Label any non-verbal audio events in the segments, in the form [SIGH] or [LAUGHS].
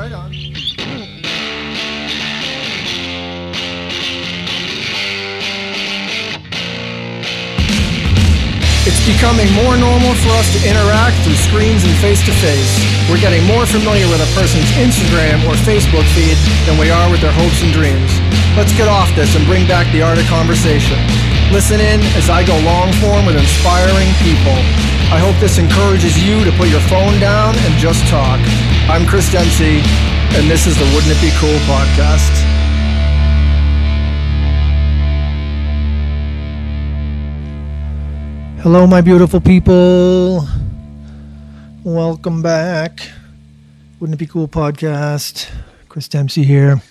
right on. It's becoming more normal for us to interact through screens and face to face. We're getting more familiar with a person's Instagram or Facebook feed than we are with their hopes and dreams. Let's get off this and bring back the art of conversation. Listen in as I go long form with inspiring people. I hope this encourages you to put your phone down and just talk. I'm Chris Dempsey, and this is the Wouldn't It Be Cool podcast. Hello, my beautiful people. Welcome back. Wouldn't it be cool podcast? Chris Dempsey here.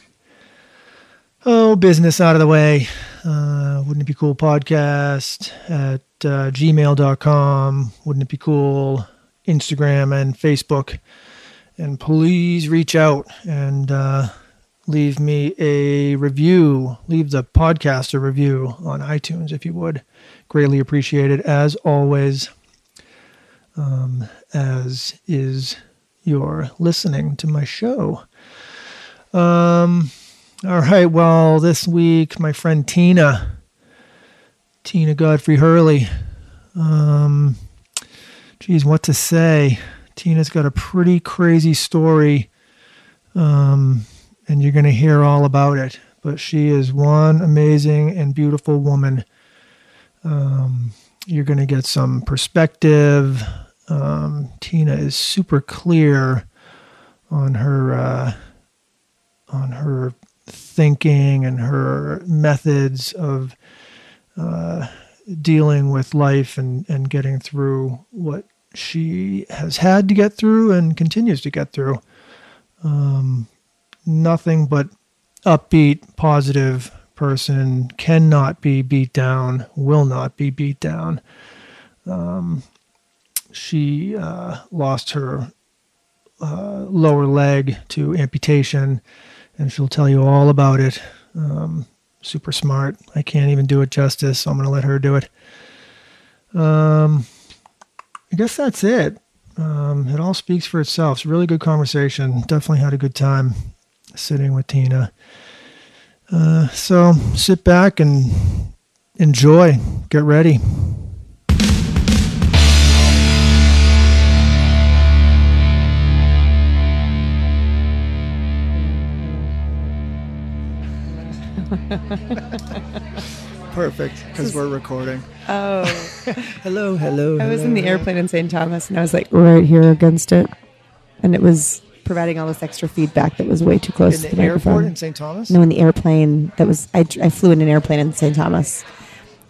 Oh, business out of the way. Uh, wouldn't it be cool podcast at uh, gmail.com. Wouldn't it be cool? Instagram and Facebook. And please reach out and uh, leave me a review. Leave the podcast a review on iTunes if you would greatly appreciated as always, um, as is your listening to my show. Um, all right, well, this week, my friend Tina, Tina Godfrey Hurley. Um, geez, what to say? Tina's got a pretty crazy story, um, and you're going to hear all about it. But she is one amazing and beautiful woman um, you're going to get some perspective. Um, Tina is super clear on her uh, on her thinking and her methods of uh, dealing with life and, and getting through what she has had to get through and continues to get through. Um, nothing but upbeat, positive person cannot be beat down, will not be beat down. Um, she uh, lost her uh, lower leg to amputation, and she'll tell you all about it. Um, super smart. I can't even do it justice, so I'm going to let her do it. Um, I guess that's it. Um, it all speaks for itself. It's a really good conversation. Definitely had a good time sitting with Tina. Uh, so sit back and enjoy. Get ready. [LAUGHS] Perfect, because we're recording. Oh. [LAUGHS] hello, hello. I was in the airplane in St. Thomas and I was like right here against it. And it was providing all this extra feedback that was way too close in to the, the airport microphone. in St. Thomas. No, in the airplane that was I, I flew in an airplane in St. Thomas,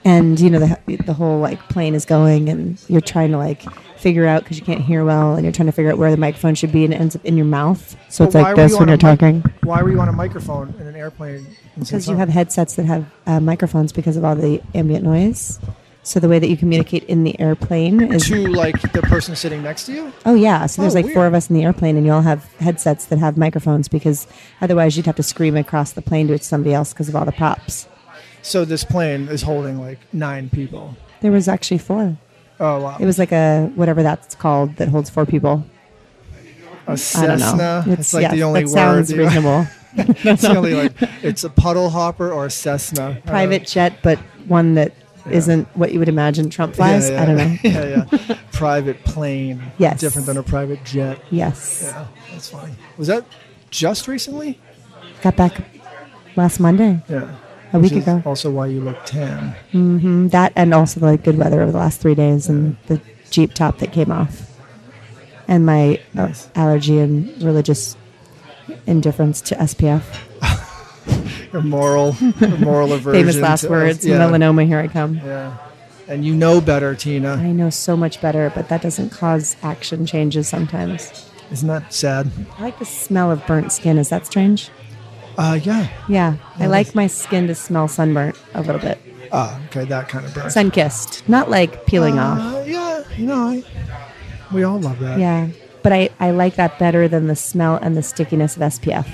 and you know the the whole like plane is going, and you're trying to like figure out because you can't hear well, and you're trying to figure out where the microphone should be, and it ends up in your mouth. So it's But why like were this you when on you're a mic- talking Why were you on a microphone in an airplane? because you have headsets that have uh, microphones because of all the ambient noise. So the way that you communicate in the airplane is to like the person sitting next to you. Oh yeah, so there's Oh, like four weird. of us in the airplane, and you all have headsets that have microphones because otherwise you'd have to scream across the plane to somebody else because of all the props. So this plane is holding like nine people. There was actually four. Oh wow! It was like a whatever that's called that holds four people. a I Cessna. don't know. It's, like yes, the only that word. sounds reasonable. [LAUGHS] [LAUGHS] it's the only like it's a puddle hopper or a Cessna. Uh, Private jet, but one that not what you would imagine Trump flies. Yeah, yeah. I don't know. [LAUGHS] yeah, yeah. Private plane. Yes. Different than a private jet. Yes, Yeah, that's funny. Was that just recently? got back last Monday, Yeah. A week ago. Also, why you look tan. Mm, That and also the good weather over the last three days and the Jeep top that came off, and my Nice. allergy and religious indifference to SPF. [LAUGHS] Your moral, your moral [LAUGHS] aversion. Famous last words. Yeah. Melanoma, here I come. yeah. And you know better, Tina. I know so much better, but that doesn't cause action changes sometimes. Isn't that sad? I like the smell of burnt skin. Is that strange? Uh, yeah. Yeah, I like my skin to smell sunburnt a little bit. Ah, okay, that kind of burn. Sun kissed, not like peeling off. Uh, yeah, you know, I, we all love that. Yeah, but I, I like that better than the smell and the stickiness of SPF.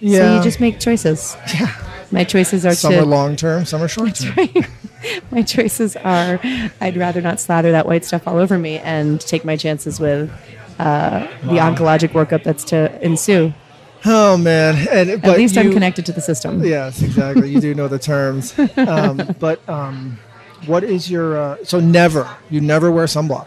yeah. So you just make choices. yeah. My choices are Some are long term, some are short term. [LAUGHS] my choices are I'd rather not slather that white stuff all over me and take my chances with uh, the oncologic workup that's to ensue. Oh man, and At least I'm connected to the system. Yes, exactly. You do know the terms. [LAUGHS] Um, but um, what is your uh, so never you never wear sunblock?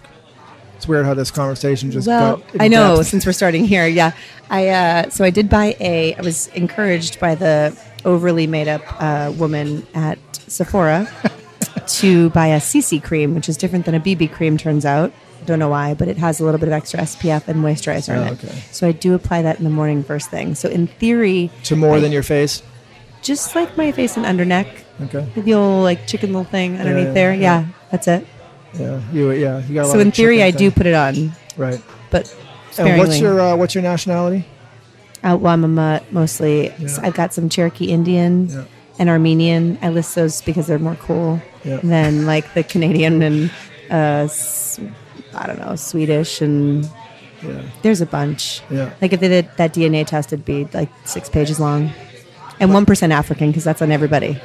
It's weird how this conversation just Well, got I know depth. since we're starting here, yeah. I uh, so I did buy a. I was encouraged by the overly made up uh, woman at Sephora [LAUGHS] to buy a CC cream, which is different than a BB cream. Turns out, don't know why, but it has a little bit of extra SPF and moisturizer in Oh, it. okay. So I do apply that in the morning first thing. So in theory, to more I- than your face. just like my face and under neck, Okay. the old like chicken little thing underneath yeah, there. yeah. Yeah, that's it. Yeah. You. Yeah. You got. So in theory, I do put it on, Right. but And what's your uh, what's your nationality? Uh, well, I'm a mostly. Yeah. I've got some Cherokee Indian Yeah. and Armenian. I list those because they're more cool Yeah. than like the Canadian and uh, I don't know Swedish and Yeah. there's a bunch. Yeah. Like if they did that DNA test, it'd be like six pages long, and one percent African because that's on everybody.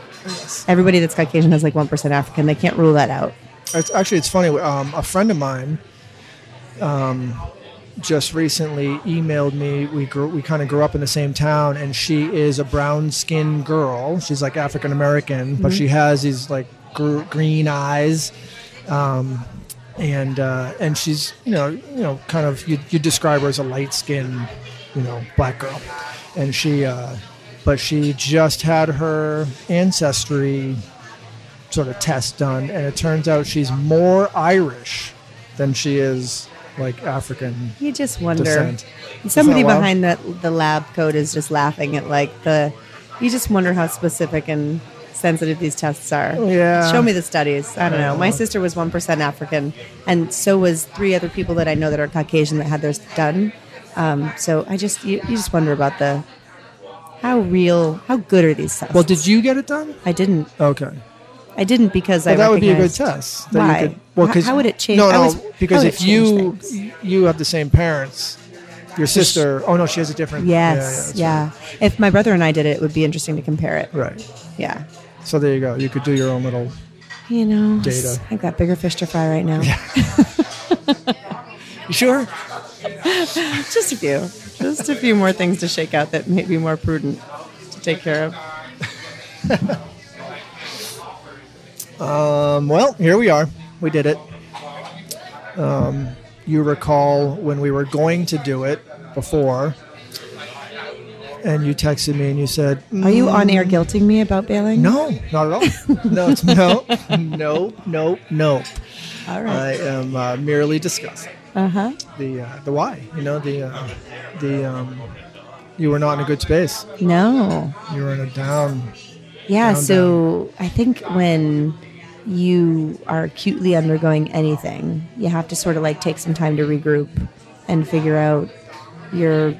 Everybody that's Caucasian has like one percent African. They can't rule that out. It's actually it's funny. Um, a friend of mine, um, just recently emailed me. We grew, we kind of grew up in the same town, and she is a brown skinned girl. She's like African American, but she has these like gr- green eyes, um, and uh, and she's you know you know kind of you you describe her as a light skinned you know black girl, and she. Uh, but she just had her ancestry sort of test done, and it turns out she's more Irish than she is like African You just wonder. descent. Somebody behind the, the lab coat is just laughing at like the. You just wonder how specific and sensitive these tests are. Yeah. Show me the studies. I don't know. My sister was one percent African, and so was three other people that I know that are Caucasian that had theirs done. Um, so I just you, you just wonder about the how real, how good are these tests? Well, did you get it done? I didn't. Okay. I didn't because Well, I that would be a good test. Why? Could, well, How- how would it change- No, no, is- because if you things? you have the same parents, your sister. Oh no, she has a different. Yes, yeah, yeah. If my brother and I did it, it would be interesting to compare it. yeah, right. Right. Yeah. So there you go. You could do your own little. You know, Data. I've got bigger fish to fry right now. You sure? [LAUGHS] Just a few. Just a few more things to shake out that may be more prudent to take care of. [LAUGHS] Um, well, here we are. We did it. Um, you recall when we were going to do it before, and you texted me and you said, Are you on air guilting me about bailing? "No, not at all. no, it's, no, no, no, no. All I am uh, merely discussing Uh huh. the uh, the why. You know, the uh, the um, you were not in a good space. No. You were in a down. Yeah. Down, So I think when you are acutely undergoing anything, you have to sort of like take some time to regroup and figure out your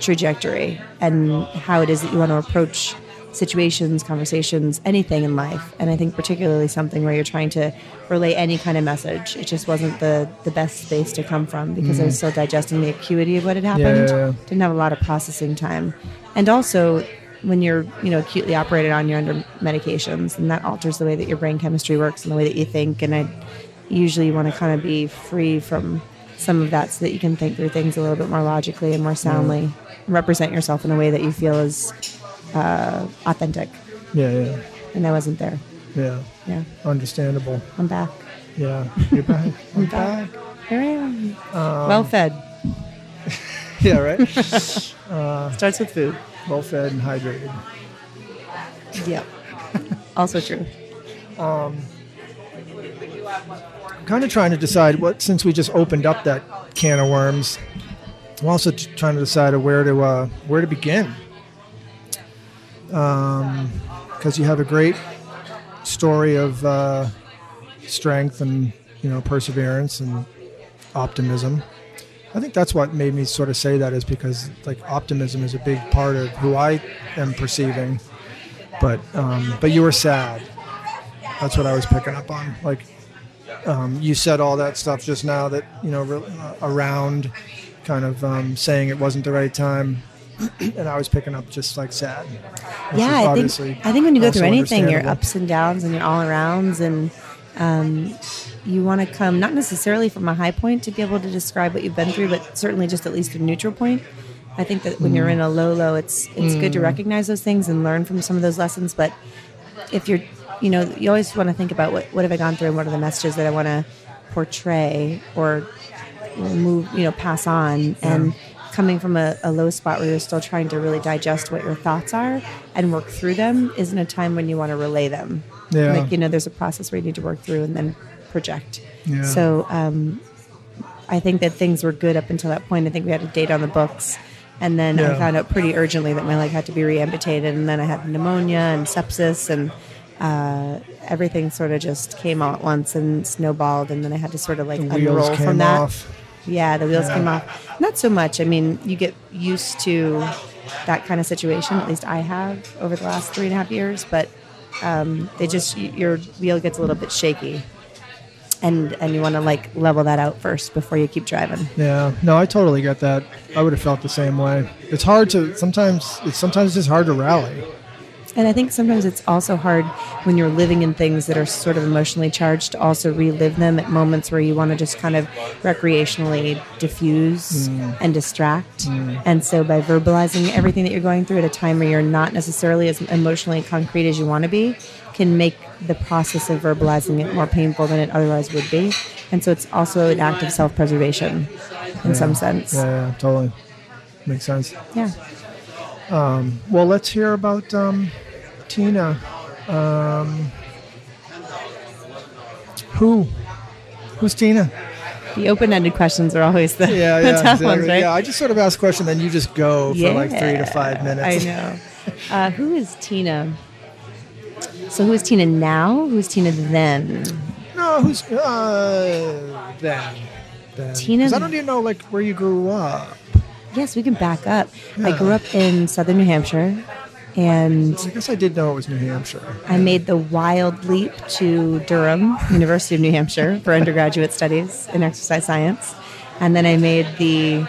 trajectory and how it is that you want to approach situations, conversations, anything in life. And I think particularly something where you're trying to relay any kind of message. It just wasn't the the best space to come from because I was mm. still digesting the acuity of what had happened. yeah, yeah. Didn't have a lot of processing time. And also when you're, you know, acutely operated on, you're under medications and that alters the way that your brain chemistry works and the way that you think. And I usually want to kind of be free from some of that so that you can think through things a little bit more logically and more soundly. Represent yourself in a way that you feel is uh, authentic. Yeah, yeah, And I wasn't there. yeah. Yeah. Understandable. I'm back. Yeah, you're back. [LAUGHS] I'm back. Here I am. Um, well fed. [LAUGHS] Yeah, right. [LAUGHS] Starts with food. well fed and hydrated. Yep. also true. Um, kind of trying to decide what since we just opened up that can of worms i'm also trying to decide where to uh, where to begin. Because you have a great story of uh, strength and you know perseverance and optimism. I think that's what made me sort of say that is because like optimism is a big part of who i am perceiving. But um, but you were sad. That's what i was picking up on. Like um, you said all that stuff just now that you know re- uh, around kind of um, saying it wasn't the right time and i was picking up just like sad yeah, I think I think when you go through anything, your ups and downs and your all arounds, and um, you want to come not necessarily from a high point to be able to describe what you've been through, but certainly just at least a neutral point. I think that when you're in a low low, it's it's good to recognize those things and learn from some of those lessons. But if you're, you know, you always want to think about what what have I gone through and what are the messages that I want to portray or move, you know, pass on and. Coming from a, a low spot where you're still trying to really digest what your thoughts are and work through them isn't a time when you want to relay them. Yeah. Like, you know, there's a process where you need to work through and then project. Yeah. So um, I think that things were good up until that point. I think we had a date on the books. And then I found out pretty urgently that my leg had to be reamputated. And then I had pneumonia and sepsis, and uh, everything sort of just came all at once and snowballed. And then I had to sort of like unroll from that. off. Yeah, the wheels came off. Not so much. I mean, you get used to that kind of situation. At least I have over the last three and a half years. But um, they just your wheel gets a little bit shaky, and and you want to like level that out first before you keep driving. Yeah, no, I totally get that. I would have felt the same way. It's hard to sometimes. It's sometimes just hard to rally. And I think sometimes it's also hard when you're living in things that are sort of emotionally charged to also relive them at moments where you want to just kind of recreationally diffuse mm. and distract. Mm. And so by verbalizing everything that you're going through at a time where you're not necessarily as emotionally concrete as you want to be can make the process of verbalizing it more painful than it otherwise would be. And so it's also an act of self-preservation in some sense. Yeah, yeah, totally makes sense. yeah. Um, well, let's hear about um, Tina. Um, who? Who's Tina? The open-ended questions are always the, Yeah, [LAUGHS] the yeah, tough exactly. ones, right? Yeah, I just sort of ask a question, then you just go for like three to five minutes. I know. Uh, who is Tina? So who is Tina now? Who's Tina then? No, who's uh, then? then. Tina- I don't even know like where you grew up. Yes, we can back up. I grew up in southern New Hampshire, and I guess I did know it was New Hampshire. I made the wild leap to Durham, University of New Hampshire, for undergraduate studies in exercise science. And then I made the,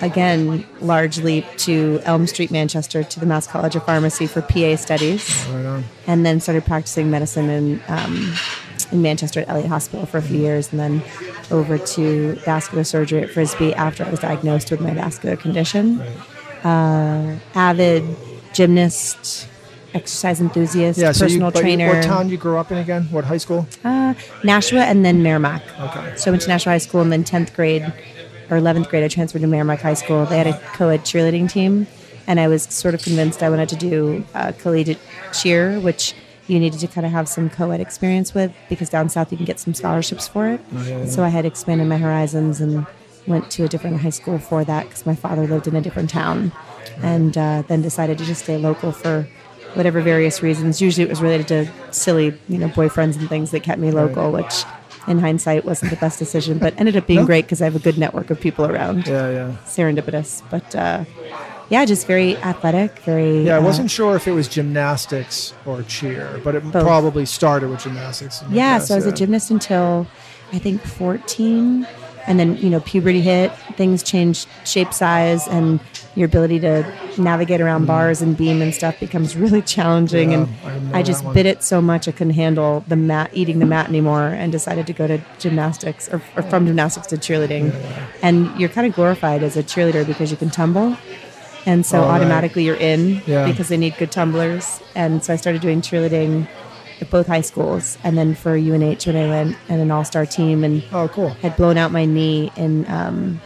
again, large leap to Elm Street, Manchester, to the Mass College of Pharmacy for PA studies. Right and then started practicing medicine in um, in Manchester at Elliot Hospital for a few years, and then over to vascular surgery at Frisbie after I was diagnosed with my vascular condition. Uh, avid gymnast, exercise enthusiast, Yeah, so you, personal you- trainer. what town you grew up in again? What high school? Uh, Nashua and then Merrimack. Okay. So I went to Nashua High School and then 10th grade or 11th grade I transferred to Merrimack High School. They had a co-ed cheerleading team and I was sort of convinced I wanted to do uh, collegiate cheer, which you needed to kind of have some co-ed experience with because down south you can get some scholarships for it. Oh, yeah, yeah. So I had expanded my horizons and went to a different high school for that because my father lived in a different town and uh, then decided to just stay local for whatever various reasons. Usually it was related to silly, you know, boyfriends and things that kept me local, which in hindsight wasn't the best decision, but ended up being No. great because I have a good network of people around. Yeah, yeah. Serendipitous. But uh, yeah, just very athletic, very. Yeah, I uh, wasn't sure if it was gymnastics or cheer, but it Both. probably started with gymnastics. Yeah, guess, so I was a gymnast until I think 14. And then, you know, puberty hit, things change shape, size, and your ability to navigate around bars and beam and stuff becomes [LAUGHS] really challenging. Yeah, and I I just bit it so much I couldn't handle the mat, eating the mat anymore, and decided to go to gymnastics or, or from gymnastics to cheerleading. And you're kind of glorified as a cheerleader because you can tumble. And so Oh, right. automatically you're in Yeah. because they need good tumblers. And so I started doing cheerleading at both high schools, and then for UNH when I went and an all-star team, and Oh, cool. had blown out my knee in um,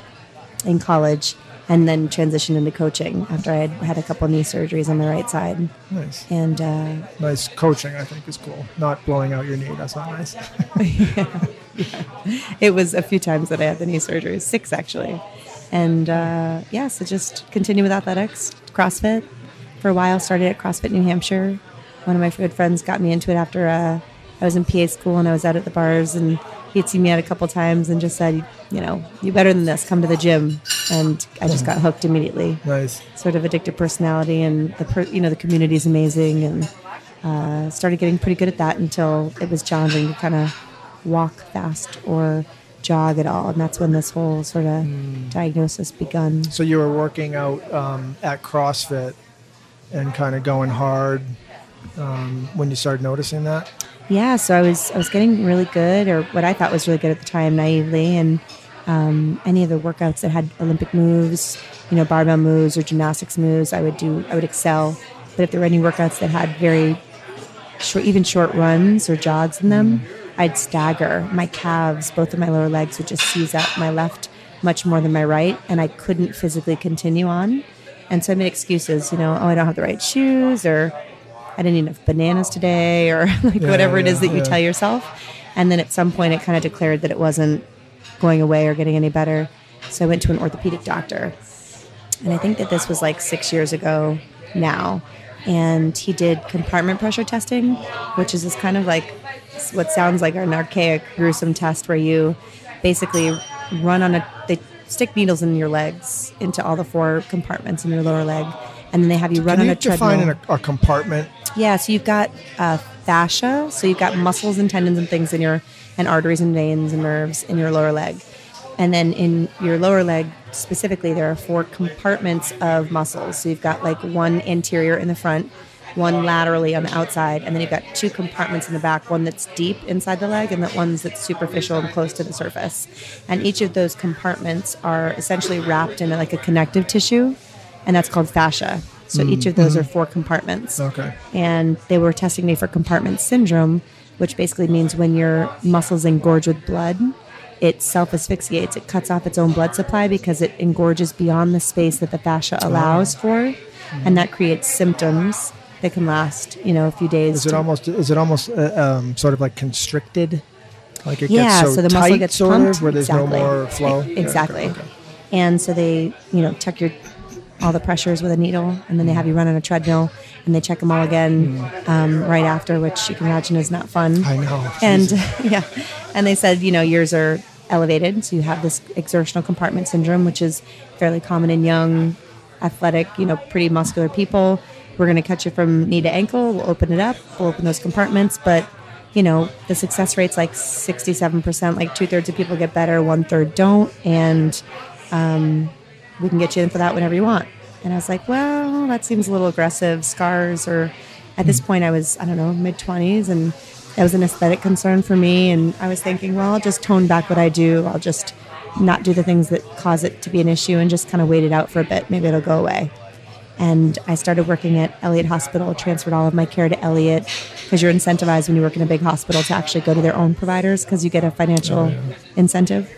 in college, and then transitioned into coaching after I had had a couple knee surgeries on the right side, Nice. and uh, Nice coaching, I think, is cool. Not blowing out your knee. That's not nice. [LAUGHS] [LAUGHS] it was a few times that I had the knee surgeries, six actually, and uh, yeah, so just continue with athletics, CrossFit for a while. Started at CrossFit New Hampshire. One of my good friends got me into it after uh, I was in PA school and I was out at the bars and he'd seen me out a couple times and just said, you know, you better than this. Come to the gym, and I just got hooked immediately. nice. Sort of addictive personality, and the per, you know the community is amazing, and uh, started getting pretty good at that until it was challenging to kind of walk fast or jog at all, and that's when this whole sort of diagnosis begun. So you were working out um, at CrossFit and kind of going hard um, when you started noticing that. yeah, so I was I was getting really good, or what I thought was really good at the time, naively, and um, any of the workouts that had Olympic moves, you know, barbell moves or gymnastics moves, I would do. I would excel. But if there were any workouts that had very short, even short runs or jogs in them, I'd stagger. My calves, both of my lower legs, would just seize up my left much more than my right, and I couldn't physically continue on. And so I made excuses, you know, oh, I don't have the right shoes, or I didn't eat enough bananas today, or [LAUGHS] like Yeah, whatever it is yeah, that you yeah. tell yourself. And then at some point, it kind of declared that it wasn't going away or getting any better. So I went to an orthopedic doctor. And I think that this was like six years ago now. And he did compartment pressure testing, which is this kind of like what sounds like an archaic, gruesome test where you basically run on a, they stick needles in your legs into all the four compartments in your lower leg. And then they have you run Can on you a define treadmill. in a, a compartment? Yeah, so you've got uh, fascia, so you've got muscles and tendons and things in your, and arteries and veins and nerves in your lower leg. And then in your lower leg specifically, there are four compartments of muscles. So you've got like one anterior in the front, one laterally on the outside, and then you've got two compartments in the back, one that's deep inside the leg and that one's that's superficial and close to the surface. And each of those compartments are essentially wrapped in like a connective tissue, and that's called fascia. So each of those are four compartments Okay. and they were testing me for compartment syndrome, which basically means when your muscles engorge with blood, it self asphyxiates. It cuts off its own blood supply because it engorges beyond the space that the fascia allows for, and that creates symptoms that can last, you know, a few days. Is it almost is it almost uh, um, sort of like constricted? Like it yeah, gets so, so the tight, muscle gets pumped of, where there's exactly. no more flow. E- Yeah, Exactly. okay, okay. And so they, you know, tuck your all the pressures with a needle, and then they have you run on a treadmill, and they check them all again um, right after, which you can imagine is not fun. I know. And [LAUGHS] yeah, and they said, you know, yours are elevated, so you have this exertional compartment syndrome, which is fairly common in young, athletic, you know, pretty muscular people. We're going to cut you from knee to ankle. We'll open it up. We'll open those compartments, but you know, the success rate's like sixty-seven percent. Like two thirds of people get better, one third don't, and um, we can get you in for that whenever you want. And I was like, well, that seems a little aggressive. Scars, or at this point, I was, I don't know, mid 20s, and that was an aesthetic concern for me. And I was thinking, well, I'll just tone back what I do. I'll just not do the things that cause it to be an issue and just kind of wait it out for a bit. Maybe it'll go away. And I started working at Elliot Hospital, transferred all of my care to Elliot because you're incentivized when you work in a big hospital to actually go to their own providers because you get a financial oh, incentive.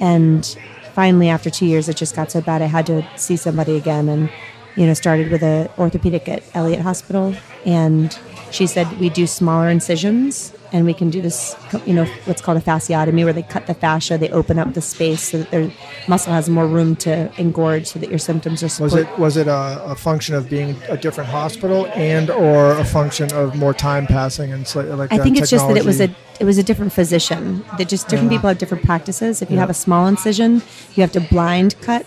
And finally, after two years, it just got so bad I had to see somebody again. And you know, started with a orthopedic at Elliot Hospital, and she said we do smaller incisions, and we can do this, you know, what's called a fasciotomy, where they cut the fascia, they open up the space so that their muscle has more room to engorge, so that your symptoms are Was it was it a, a function of being a different hospital and or a function of more time passing and so, like I think it's just that it was a it was a different physician. That just different Yeah. people have different practices. If you Yeah. have a small incision, you have to blind cut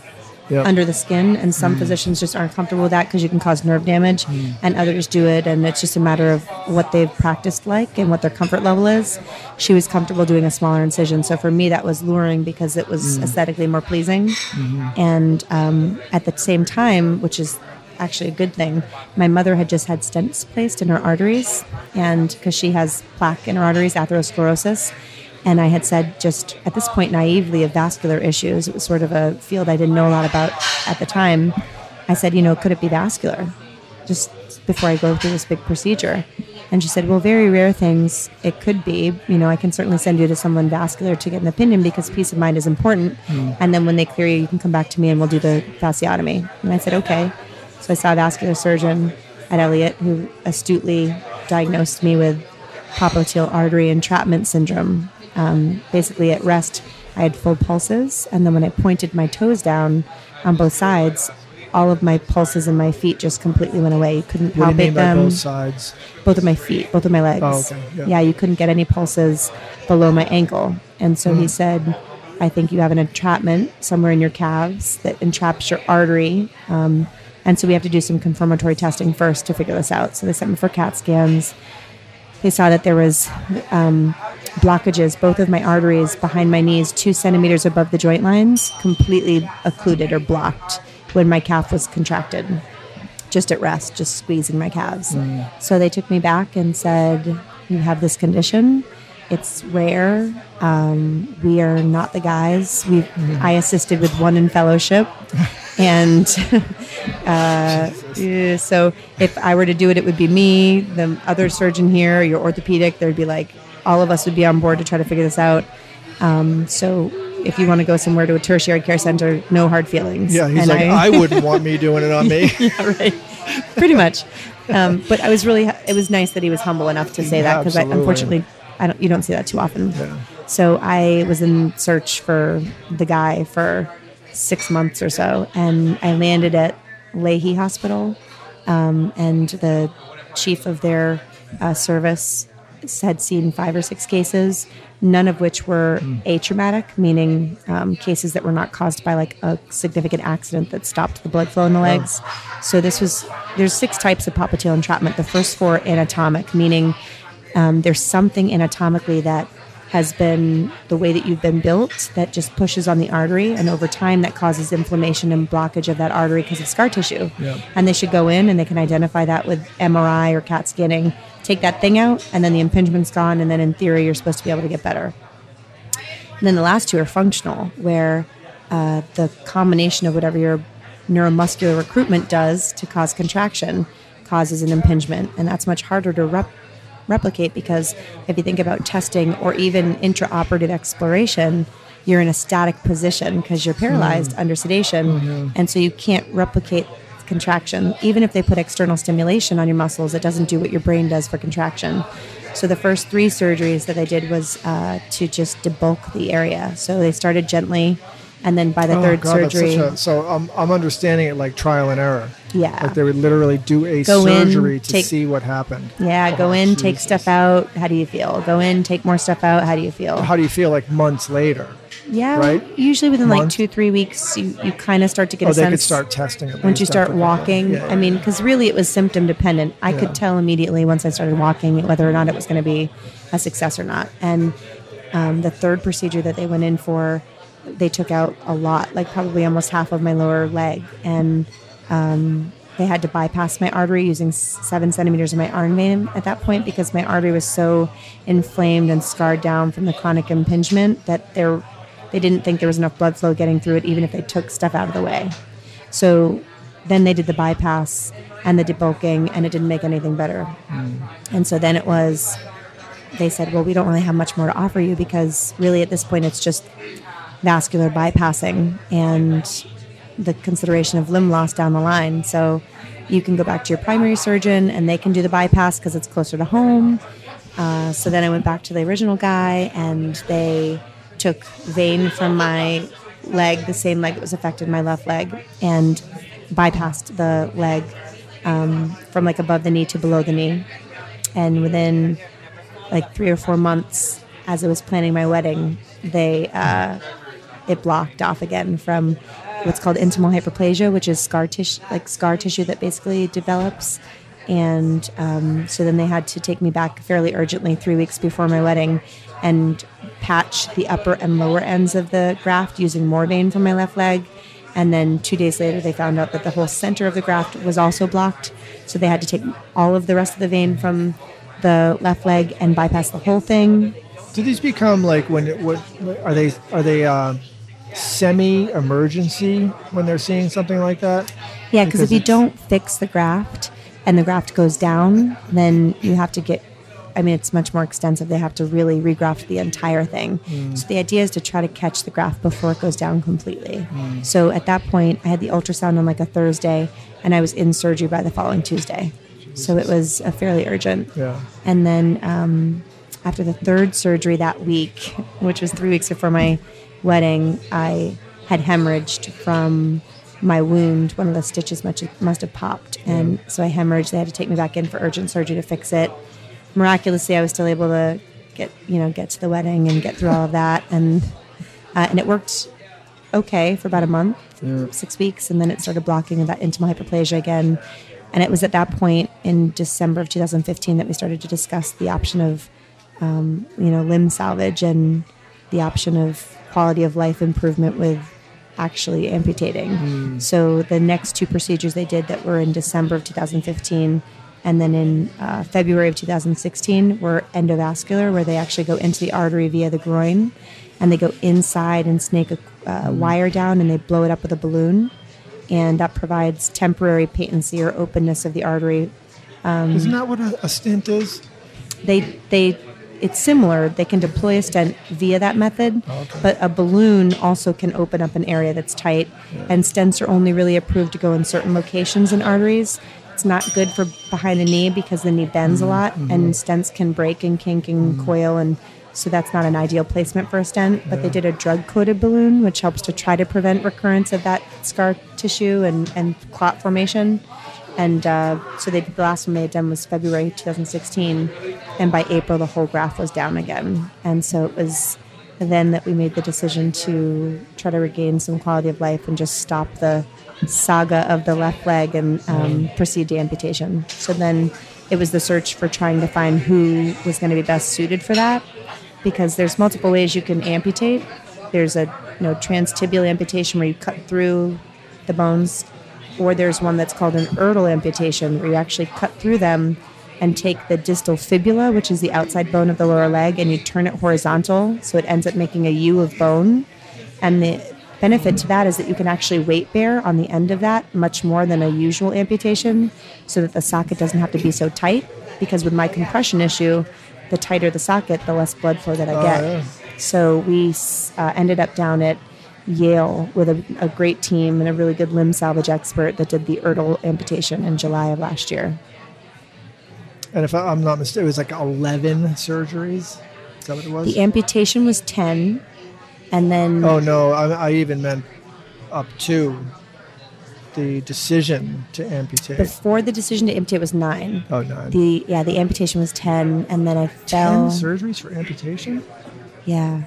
Yep. under the skin, and Mm. some physicians just aren't comfortable with that because you can cause nerve damage, and others do it, and it's just a matter of what they've practiced like and what their comfort level is. She was comfortable doing a smaller incision, so for me that was luring because it was Mm. aesthetically more pleasing, Mm-hmm. and um, at the same time, which is actually a good thing. My mother had just had stents placed in her arteries, and because she has plaque in her arteries, atherosclerosis. And I had said, just at this point, naively, of vascular issues. It was sort of a field I didn't know a lot about at the time. I said, you know, could it be vascular? Just before I go through this big procedure. And she said, well, very rare things, it could be. You know, I can certainly send you to someone vascular to get an opinion because peace of mind is important. Mm. And then when they clear you, you can come back to me and we'll do the fasciotomy. And I said, okay. So I saw a vascular surgeon at Elliot who astutely diagnosed me with popliteal artery entrapment syndrome. Um, basically, at rest, I had full pulses, and then when I pointed my toes down on both sides, all of my pulses in my feet just completely went away. You couldn't What you palpate by them. both sides? Both of my feet, both of my legs. Oh, okay, yeah. you couldn't get any pulses below my ankle. And so Hmm. he said, I think you have an entrapment somewhere in your calves that entraps your artery. Um, and so we have to do some confirmatory testing first to figure this out. So they sent me for CAT scans. They saw that there was um, blockages, both of my arteries behind my knees, two centimeters above the joint lines, completely occluded or blocked when my calf was contracted just at rest, just squeezing my calves. So they took me back and said, you have this condition. It's rare. Um, we are not the guys. We I assisted with one in fellowship, [LAUGHS] and [LAUGHS] uh, so if I were to do it, it would be me, the other surgeon here, your orthopedic. There'd be like all of us would be on board to try to figure this out. Um, so if you want to go somewhere to a tertiary care center, no hard feelings. Yeah, he's And like, I, wouldn't want me doing it on me. [LAUGHS] yeah, right. Pretty much. Um, but I was really, it was nice that he was humble enough to say that because unfortunately, I don't, you don't see that too often. Yeah. So I was in search for the guy for six months or so, and I landed at Lahey Hospital, um, and the chief of their uh, service had seen five or six cases, none of which were atraumatic, meaning um, cases that were not caused by like a significant accident that stopped the blood flow in the legs. So this was there's six types of popliteal entrapment. The first four anatomic, meaning um, there's something anatomically that has been the way that you've been built that just pushes on the artery and over time that causes inflammation and blockage of that artery because of scar tissue Yeah. and they should go in and they can identify that with mri or cat scanning take that thing out and then the impingement's gone and then in theory you're supposed to be able to get better and then the last two are functional, where uh, the combination of whatever your neuromuscular recruitment does to cause contraction causes an impingement. And that's much harder to rep- replicate because if you think about testing or even intraoperative exploration, you're in a static position because you're paralyzed under sedation. And so you can't replicate contraction. Even if they put external stimulation on your muscles, it doesn't do what your brain does for contraction. So the first three surgeries that I did was uh, to just debulk the area. So they started gently, and then by the Oh, third God, surgery, a- so I'm, I'm understanding it like trial and error. Yeah. Like they would literally do a Go in, surgery to take- see what happened. yeah, go Oh, in, take stuff out. How do you feel? Go in, take more stuff out. How do you feel? How do you feel like months later? Yeah, right? usually within like two, three weeks, you, you kind of start to get Oh, a they sense. could start testing it. once you start walking Yeah, i mean because really it was symptom dependent i Yeah. could tell immediately once i started walking whether or not it was going to be a success or not and um, the third procedure that they went in for they took out a lot like probably almost half of my lower leg and um, they had to bypass my artery using seven centimeters of my arm vein at that point because my artery was so inflamed and scarred down from the chronic impingement that there they didn't think there was enough blood flow getting through it even if they took stuff out of the way so then they did the bypass and the debulking, and it didn't make anything better. And so then it was, they said, well, we don't really have much more to offer you because really at this point it's just vascular bypassing and the consideration of limb loss down the line. So you can go back to your primary surgeon and they can do the bypass because it's closer to home. Uh, so then I went back to the original guy and they took vein from my leg, the same leg that was affected, my left leg, and bypassed the leg um, from like above the knee to below the knee. And within like three or four months, as I was planning my wedding, they uh, it blocked off again from what's called intimal hyperplasia, which is scar tissue, like scar tissue that basically develops. And um, so then they had to take me back fairly urgently three weeks before my wedding and patch the upper and lower ends of the graft using Morphine from my left leg. And then two days later, they found out that the whole center of the graft was also blocked. So they had to take all of the rest of the vein from the left leg and bypass the whole thing. Do these become like when? it- What are they? Are they uh, semi-emergency when they're seeing something like that? Yeah, because if you don't fix the graft and the graft goes down, then you have to get. I mean, it's much more extensive. They have to really regraft the entire thing. So the idea is to try to catch the graft before it goes down completely. So at that point, I had the ultrasound on like a Thursday, and I was in surgery by the following Tuesday. So it was a fairly urgent. Yeah. And then um, after the third surgery that week, which was three weeks before my wedding, I had hemorrhaged from my wound. One of the stitches must have, must have popped. And so I hemorrhaged. They had to take me back in for urgent surgery to fix it. Miraculously, I was still able to get, you know, get to the wedding and get through all of that. And, uh, and it worked okay for about a month, six weeks, and then it started blocking that intimal hyperplasia again. And it was at that point in December of 2015 that we started to discuss the option of, um, you know, limb salvage and the option of quality of life improvement with actually amputating. So the next two procedures they did that were in December of 2015 And then in uh, February of 2016, we're endovascular, where they actually go into the artery via the groin, and they go inside and snake a uh, wire down, and they blow it up with a balloon, and that provides temporary patency or openness of the artery. Isn't that what a, a stint is? They they it's similar. They can deploy a stent via that method, Okay. but a balloon also can open up an area that's tight. And stents are only really approved to go in certain locations in arteries. It's not good for behind the knee because the knee bends a mm-hmm. lot, and mm-hmm. stents can break and kink and mm-hmm. coil, and so that's not an ideal placement for a stent. But they did a drug-coated balloon, which helps to try to prevent recurrence of that scar tissue and, and clot formation. And uh, so they, the last one they had done was February 2016, and by April the whole graft was down again. And so it was then that we made the decision to try to regain some quality of life and just stop the saga of the left leg and um, proceed to amputation. So then it was the search for trying to find who was going to be best suited for that, because there's multiple ways you can amputate. There's a you know transtibial amputation where you cut through the bones or there's one that's called an Ertl amputation where you actually cut through them and take the distal fibula, which is the outside bone of the lower leg, and you turn it horizontal so it ends up making a U of bone. And the benefit to that is that you can actually weight bear on the end of that much more than a usual amputation so that the socket doesn't have to be so tight. Because with my compression issue, the tighter the socket, the less blood flow that I get. yeah. So we uh, ended up down at Yale with a, a great team and a really good limb salvage expert that did the Ertl amputation in July of last year. And if I, I'm not mistaken, it was like 11 surgeries. Is that what it was? The amputation was 10, and then oh, no. I, I even meant up to the decision to amputate. before the decision to amputate was 9. oh, nine. The yeah, the amputation was 10, and then I fell. 10 fell. surgeries for amputation? Yeah,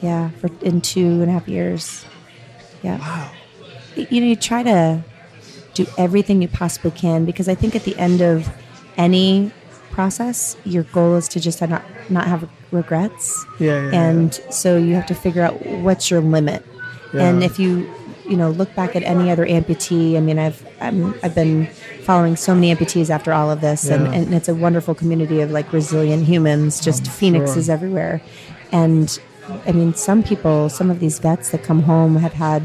yeah, for in two and a half years. Yeah. Wow. You know, you try to do everything you possibly can because I think at the end of any process, your goal is to just not not have regrets. Yeah, yeah, and so you have to figure out what's your limit. And if you you know look back at any other amputee, I mean, I've I'm, I've been following so many amputees after all of this, and, Yeah. and it's a wonderful community of like resilient humans, just phoenixes sure. everywhere. And I mean, some people, some of these vets that come home have had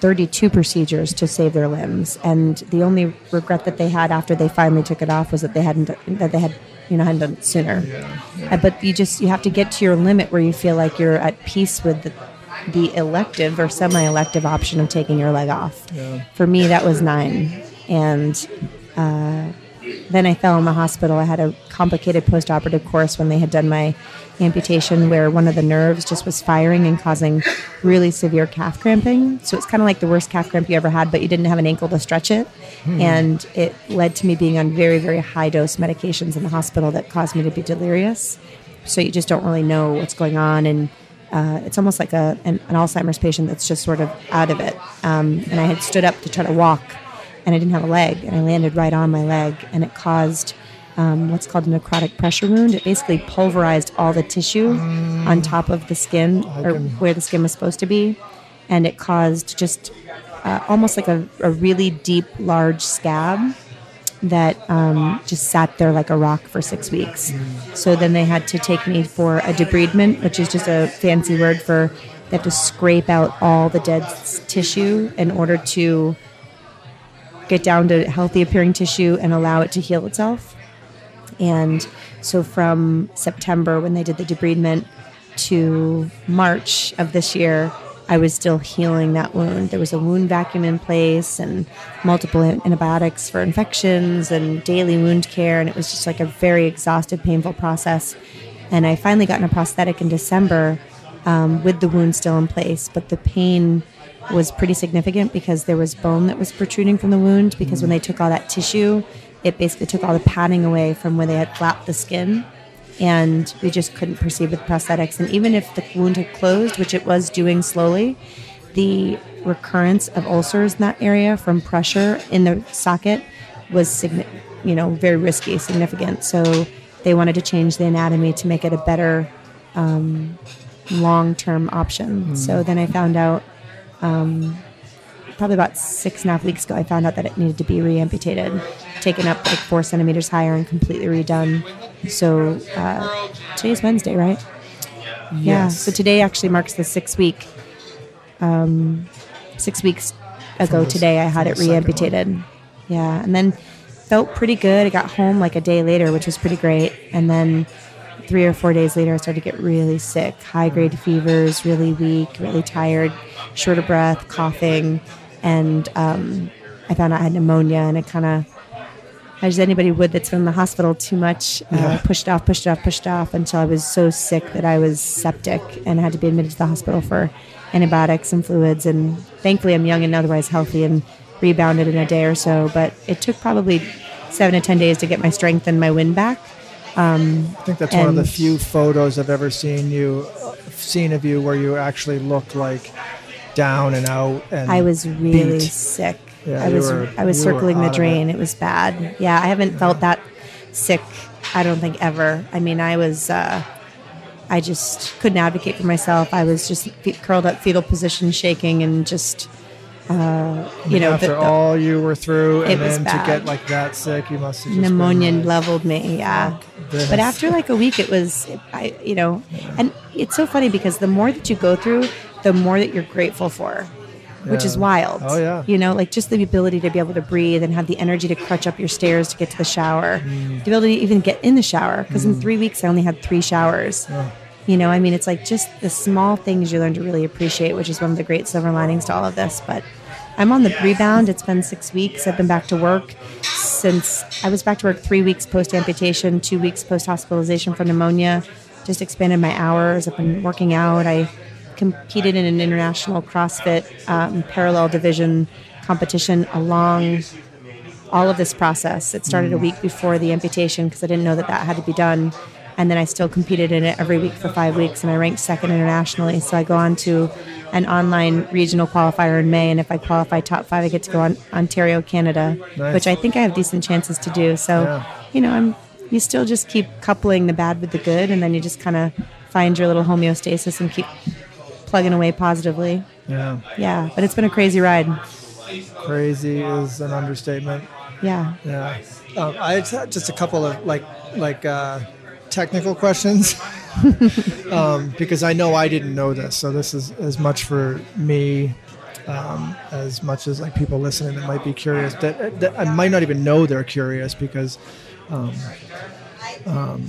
32 procedures to save their limbs, and the only regret that they had after they finally took it off was that they hadn't that they had you know hadn't done it sooner. Uh, But you just you have to get to your limit where you feel like you're at peace with the, the elective or semi-elective option of taking your leg off. Yeah. For me, that was nine, and uh, then I fell in the hospital. I had a complicated post-operative course when they had done my amputation, where one of the nerves just was firing and causing really severe calf cramping. So it's kind of like the worst calf cramp you ever had, but you didn't have an ankle to stretch it, and it led to me being on very, very high dose medications in the hospital that caused me to be delirious. So you just don't really know what's going on, and uh, it's almost like a, an, an Alzheimer's patient that's just sort of out of it. Um, and I had stood up to try to walk, and I didn't have a leg, and I landed right on my leg, and it caused um, what's called a necrotic pressure wound. It basically pulverized all the tissue on top of the skin, or where the skin was supposed to be, and it caused just uh, almost like a, a really deep, large scab that um, just sat there like a rock for six weeks. So then they had to take me for a debridement, which is just a fancy word for they have to scrape out all the dead s- tissue in order to get down to healthy appearing tissue and allow it to heal itself. And so from September, when they did the debridement, to March of this year, I was still healing that wound. There was a wound vacuum in place and multiple antibiotics for infections and daily wound care. And it was just like a very exhaustive, painful process. And I finally got in a prosthetic in December um, with the wound still in place. But the pain was pretty significant because there was bone that was protruding from the wound. Because when they took all that tissue, it basically took all the padding away from where they had flapped the skin and we just couldn't proceed with prosthetics. And even if the wound had closed, which it was doing slowly, the recurrence of ulcers in that area from pressure in the socket was, you know, very risky, significant. So they wanted to change the anatomy to make it a better um, long-term option. So then I found out um, probably about six and a half weeks ago, I found out that it needed to be re-amputated, taken up like four centimeters higher and completely redone. So uh, today's Wednesday, right? Yeah. So today actually marks the six week. Um, six weeks ago the- today, I had it the second re-amputated. Yeah, and then felt pretty good. I got home like a day later, which was pretty great. And then three or four days later, I started to get really sick, high grade fevers, really weak, really tired, short of breath, coughing, and um, I found out I had pneumonia, and it kind of as anybody would that's been in the hospital too much, uh, Yeah. pushed off, pushed off, pushed off until I was so sick that I was septic and had to be admitted to the hospital for antibiotics and fluids. And thankfully, I'm young and otherwise healthy and rebounded in a day or so. But it took probably seven to 10 days to get my strength and my wind back. I think that's one of the few photos I've ever seen you seen of you where you actually look like down and out and I was really beat. sick. Yeah, I was were- I was circling the drain. it. It. was bad. Yeah, I haven't felt that sick. I don't think ever. I mean, I was. Uh, I just couldn't advocate for myself. I was just fe- curled up, fetal position, shaking, and just. Uh, you know, after the- the all you were through and It was then to get like that sick you must have just pneumonia like, leveled me. Yeah. this. But after like a week, it was, I, you know, and it's so funny because the more that you go through, the more that you're grateful for, which is wild. Oh, yeah. You know, like just the ability to be able to breathe and have the energy to crutch up your stairs to get to the shower, Mm. be able to even get in the shower. Because in three weeks, I only had three showers. You know, I mean, it's like just the small things you learn to really appreciate, which is one of the great silver linings to all of this. But I'm on the rebound. It's been six weeks. I've been back to work since I was back to work three weeks post amputation, two weeks post hospitalization for pneumonia. Just expanded my hours. I've been working out. I competed in an international CrossFit um, parallel division competition along all of this process. It started a week before the amputation because I didn't know that that had to be done. And then I still competed in it every week for five weeks, and I ranked second internationally. So I go on to an online regional qualifier in May, and if I qualify top five, I get to go on Ontario, Canada, Nice. which I think I have decent chances to do. So, Yeah. you know, I'm you still just keep coupling the bad with the good, and then you just kind of find your little homeostasis and keep plugging away positively. yeah Yeah, but it's been a crazy ride. crazy is an understatement Yeah. yeah um, I just had just a couple of like like uh, technical questions [LAUGHS] um, because I know I didn't know this so this is as much for me um, as much as like people listening that might be curious that, that I might not even know they're curious because um, um,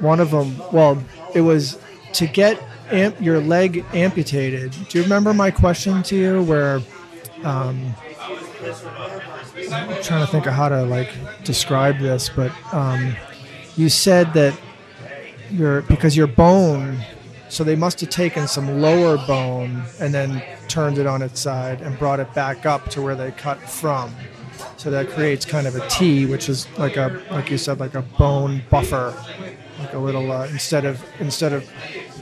one of them well it was to get amp- your leg amputated do you remember my question to you where um, I'm trying to think of how to like describe this but um, you said that your because your bone so they must have taken some lower bone and then turned it on its side and brought it back up to where they cut from. So that creates kind of a T, which is like a like you said, like a bone buffer, like a little uh, instead of instead of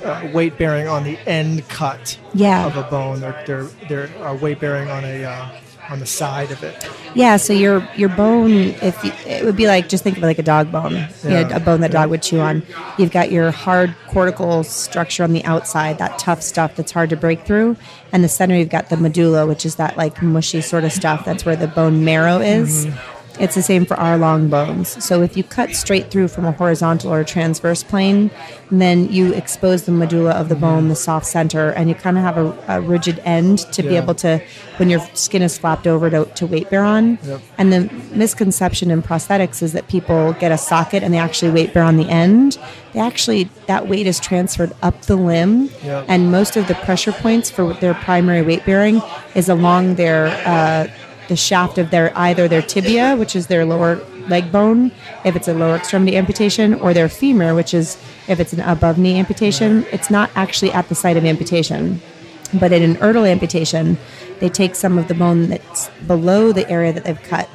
uh, weight bearing on the end cut Yeah. of a bone, they're they're they're uh, weight bearing on a uh, on the side of it. Yeah, so your your bone, if you, it would be like just think of it like a dog bone, you know, a bone that dog would chew on. You've got your hard cortical structure on the outside, that tough stuff that's hard to break through, and the center you've got the medulla, which is that like mushy sort of stuff. That's where the bone marrow is. It's the same for our long bones. So if you cut straight through from a horizontal or a transverse plane, then you expose the medulla of the bone, the soft center, and you kind of have a, a rigid end to be able to, when your skin is flapped over to, to weight bear on. Yep. And the misconception in prosthetics is that people get a socket and they actually weight bear on the end. They actually, that weight is transferred up the limb, Yep. and most of the pressure points for their primary weight bearing is along their uh, the shaft of their either their tibia, which is their lower leg bone, if it's a lower extremity amputation, or their femur, which is if it's an above knee amputation. It's not actually at the site of amputation. But in an Ertl amputation, they take some of the bone that's below the area that they've cut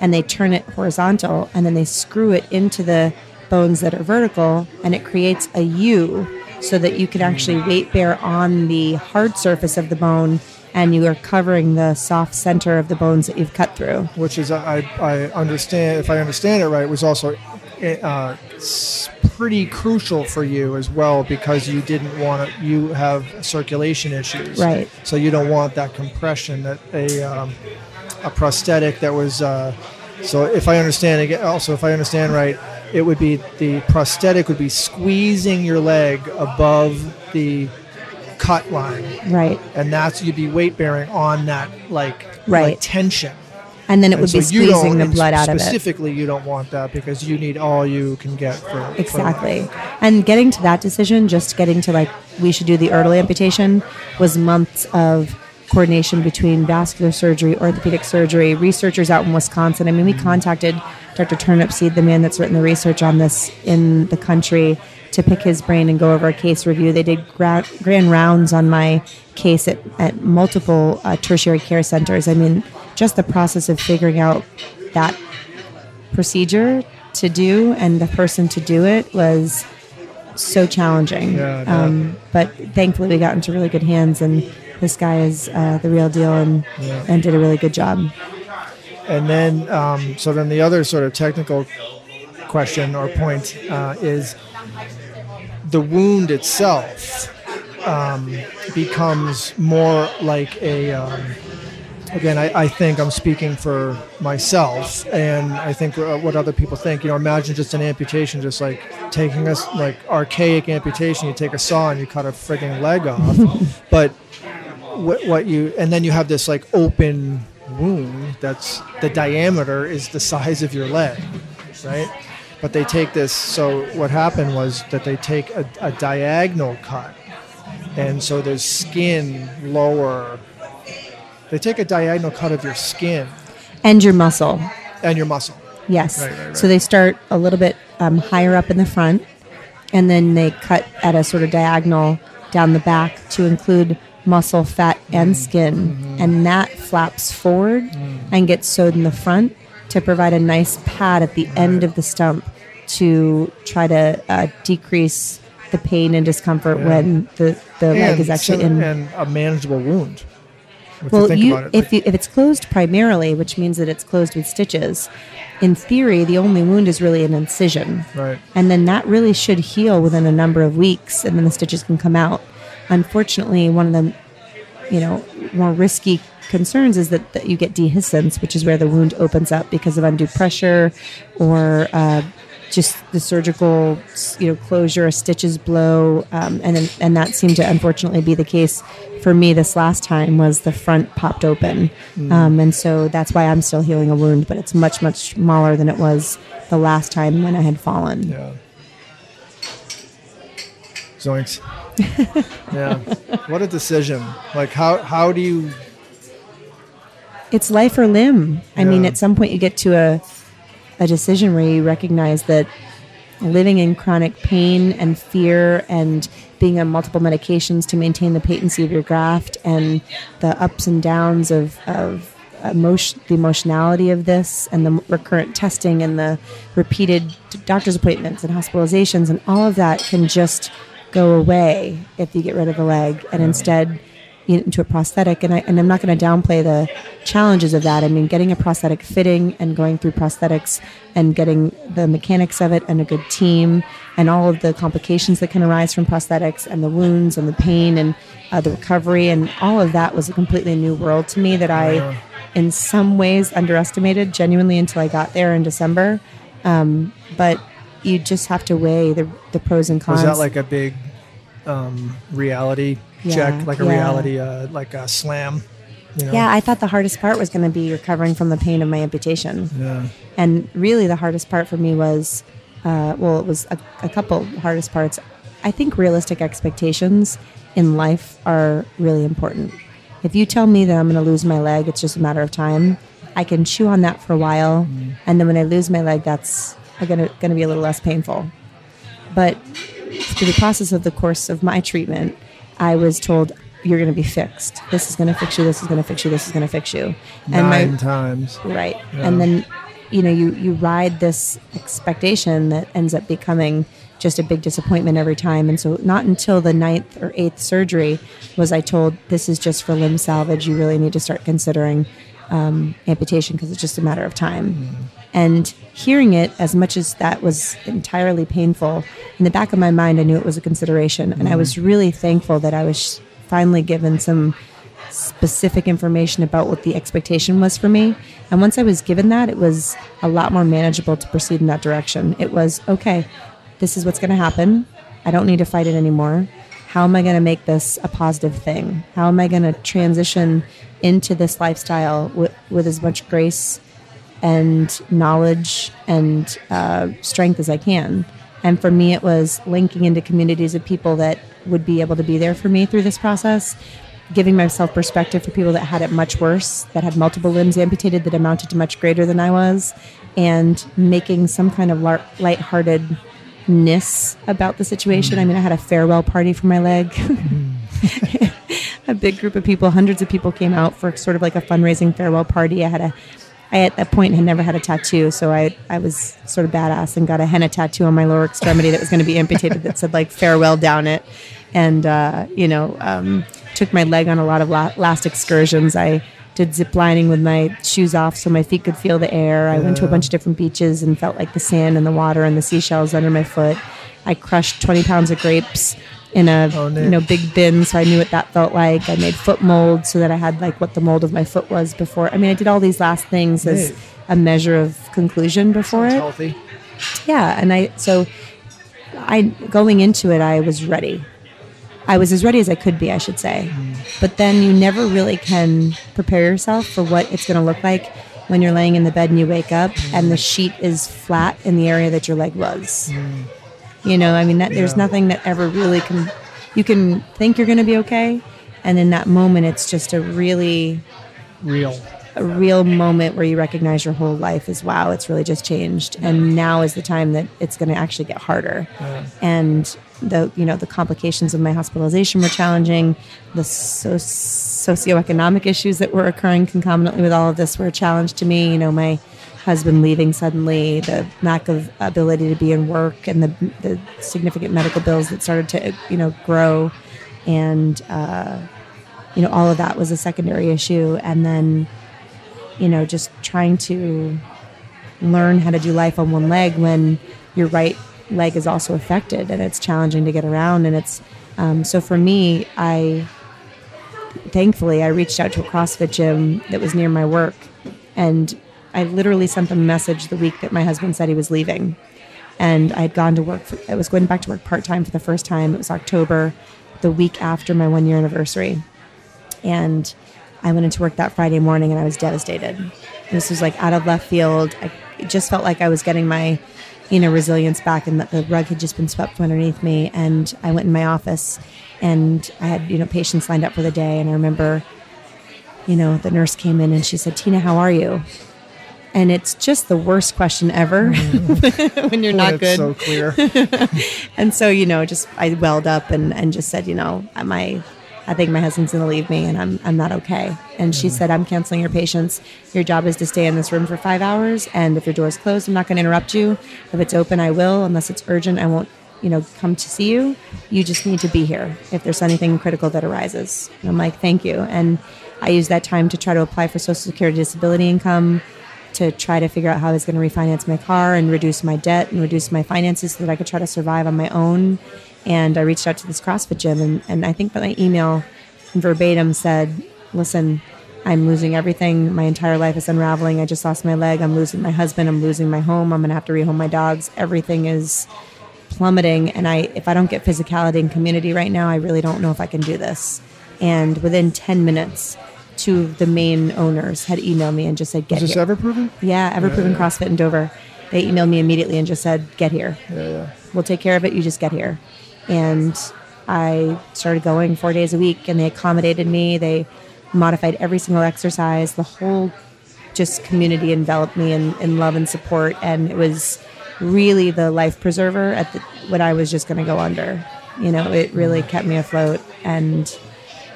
and they turn it horizontal and then they screw it into the bones that are vertical and it creates a U so that you can actually weight bear on the hard surface of the bone and you are covering the soft center of the bones that you've cut through. which is I, I understand if I understand it right was also uh, pretty crucial for you as well because you didn't want to, you have circulation issues. Right. So you don't want that compression that a um, a prosthetic that was. Uh, so if I understand also if I understand right, it would be the prosthetic would be squeezing your leg above the cut line, Right. and that's you'd be weight bearing on that like Right. like tension. And then it And would so be squeezing the blood out of it. Specifically, you don't want that because you need all you can get for for- Exactly. And getting to that decision, just getting to like, we should do the early amputation, was months of coordination between vascular surgery, orthopedic surgery, researchers out in Wisconsin. I mean, we contacted Dr. Turnipseed, the man that's written the research on this in the country, to pick his brain and go over a case review. They did gra- grand rounds on my case at, at multiple uh, tertiary care centers. I mean, just the process of figuring out that procedure to do and the person to do it was so challenging. Yeah, um, but thankfully, we got into really good hands, and this guy is uh, the real deal and, Yeah. and did a really good job. And then, um, so then the other sort of technical question or point uh, is the wound itself um, becomes more like a. Um, again, I, I think I'm speaking for myself, and I think uh, what other people think. You know, imagine just an amputation, just like taking us like archaic amputation. You take a saw and you cut a frigging leg off, [LAUGHS] but what, what you and then you have this like open wound that's the diameter is the size of your leg right but they take this so what happened was that they take a, a diagonal cut and so there's skin lower they take a diagonal cut of your skin And your muscle. and your muscle Yes. Right, right, right. So they start a little bit um, higher up in the front, and then they cut at a sort of diagonal down the back to include muscle, fat, Mm-hmm. and skin. And that flaps forward Mm. and gets sewed in the front to provide a nice pad at the end of the stump to try to uh, decrease the pain and discomfort Yeah. when the, the leg is actually sim- in. and a manageable wound Well, you you, it if you, if it's closed primarily, which means that it's closed with stitches, in theory, the only wound is really an incision, right and then that really should heal within a number of weeks, and then the stitches can come out. Unfortunately, one of the you know more risky concerns is that, that you get dehiscence, which is where the wound opens up because of undue pressure or uh, just the surgical you know closure, stitches blow, um, and then, and that seemed to unfortunately be the case for me this last time. Was the front popped open, um, and so that's why I'm still healing a wound, but it's much much smaller than it was the last time when I had fallen. Yeah. Zoinks. Yeah. What a decision. Like how how do you it's life or limb. I mean, at some point you get to a a decision where you recognize that living in chronic pain and fear and being on multiple medications to maintain the patency of your graft and the ups and downs of, of emotion, the emotionality of this and the recurrent testing and the repeated doctor's appointments and hospitalizations and all of that can just go away if you get rid of a leg and instead into a prosthetic. And, I, and I'm not going to downplay the challenges of that. I mean, getting a prosthetic fitting and going through prosthetics and getting the mechanics of it and a good team and all of the complications that can arise from prosthetics and the wounds and the pain and uh, the recovery and all of that was a completely new world to me that I, in some ways, underestimated genuinely until I got there in December. Um, but you just have to weigh the, the pros and cons. was that like a big um, reality Yeah, check, like a yeah. reality uh, like a slam? You know? Yeah, I thought the hardest part was going to be recovering from the pain of my amputation. Yeah. And really, the hardest part for me was, uh, well, it was a, a couple hardest parts. I think realistic expectations in life are really important. If you tell me that I'm going to lose my leg, it's just a matter of time. I can chew on that for a while, and then when I lose my leg, that's going to going to be a little less painful. But through the process of the course of my treatment, I was told you're going to be fixed. This is going to fix you. This is going to fix you. This is going to fix you. And my Nine times. right and then you know you you ride this expectation that ends up becoming just a big disappointment every time and so not until the ninth or eighth surgery was i told this is just for limb salvage you really need to start considering um, amputation because it's just a matter of time And hearing it, as much as that was entirely painful, in the back of my mind, I knew it was a consideration. And I was mm. really thankful that I was finally given some specific information about what the expectation was for me. And once I was given that, it was a lot more manageable to proceed in that direction. It was okay, this is what's going to happen. I don't need to fight it anymore. How am I going to make this a positive thing? How am I going to transition into this lifestyle with, with as much grace and knowledge and uh, strength as I can? And for me, it was linking into communities of people that would be able to be there for me through this process, giving myself perspective for people that had it much worse, that had multiple limbs amputated that amounted to much greater than I was, and making some kind of lar- lightheartedness about the situation. I mean, I had a farewell party for my leg. [LAUGHS] [LAUGHS] a big group of people, hundreds of people came out for sort of like a fundraising farewell party. I had a I at that point had never had a tattoo, so I I was sort of badass and got a henna tattoo on my lower extremity that was going to be amputated that said like farewell down it, and uh, you know um, took my leg on a lot of la- last excursions. I did zip lining with my shoes off so my feet could feel the air. I went to a bunch of different beaches and felt like the sand and the water and the seashells under my foot. I crushed 20 pounds of grapes in a Oh, you know big bin, so I knew what that felt like. I made foot molds so that I had like what the mold of my foot was before. I mean, I did all these last things as Neat. a measure of conclusion before It's it. healthy. Yeah, and I so I going into it, I was ready. I was as ready as I could be, I should say. Hmm. But then you never really can prepare yourself for what it's going to look like when you're laying in the bed and you wake up and the hmm. sheet is flat in the area that your leg was. Hmm. You know, I mean, that, there's nothing that ever really can. You can think you're going to be okay, and in that moment, it's just a really Real. a real moment where you recognize your whole life is wow, it's really just changed, and now is the time that it's going to actually get harder. And the you know the complications of my hospitalization were challenging. The so- socioeconomic issues that were occurring concomitantly with all of this were a challenge to me. You know my husband leaving suddenly, the lack of ability to be in work, and the, the significant medical bills that started to you know grow, and uh, you know all of that was a secondary issue, and then you know, just trying to learn how to do life on one leg when your right leg is also affected and it's challenging to get around. And it's um, so for me, I thankfully I reached out to a CrossFit gym that was near my work, and I literally sent them a message the week that my husband said he was leaving. And I had gone to work. For, I was going back to work part time for the first time. It was October, the week after my one year anniversary and I went into work that Friday morning and I was devastated. This was like out of left field. I it just felt like I was getting my, you know, resilience back and that the rug had just been swept from underneath me. And I went in my office and I had, you know, patients lined up for the day. And I remember, you know, the nurse came in and she said, Tina, how are you? And it's just the worst question ever mm. [LAUGHS] when you're not It's good. so clear. [LAUGHS] And so, you know, just I welled up and, and just said, you know, my I think my husband's gonna leave me and I'm I'm not okay. And she mm. said, I'm canceling your patients. Your job is to stay in this room for five hours and if your door's closed, I'm not gonna interrupt you. If it's open, I will, unless it's urgent, I won't, you know, come to see you. You just need to be here if there's anything critical that arises. And I'm like, thank you. And I used that time to try to apply for Social Security disability income to try to figure out how I was going to refinance my car and reduce my debt and reduce my finances so that I could try to survive on my own. And I reached out to this CrossFit gym, and, and I think my email verbatim said, Listen, I'm losing everything. My entire life is unraveling. I just lost my leg. I'm losing my husband. I'm losing my home. I'm going to have to rehome my dogs. Everything is plummeting and I if I don't get physicality and community right now, I really don't know if I can do this. And within 10 minutes, two of the main owners had emailed me and just said, "Get Is this here." yeah, Ever Proven CrossFit in Dover. They emailed me immediately and just said, "Get here. Yeah, yeah. We'll take care of it. You just get here." And I started going four days a week, and they accommodated me. They modified every single exercise. The whole just community enveloped me in, in love and support, and it was really the life preserver at the, when I was just going to go under. You know, it really mm. kept me afloat, and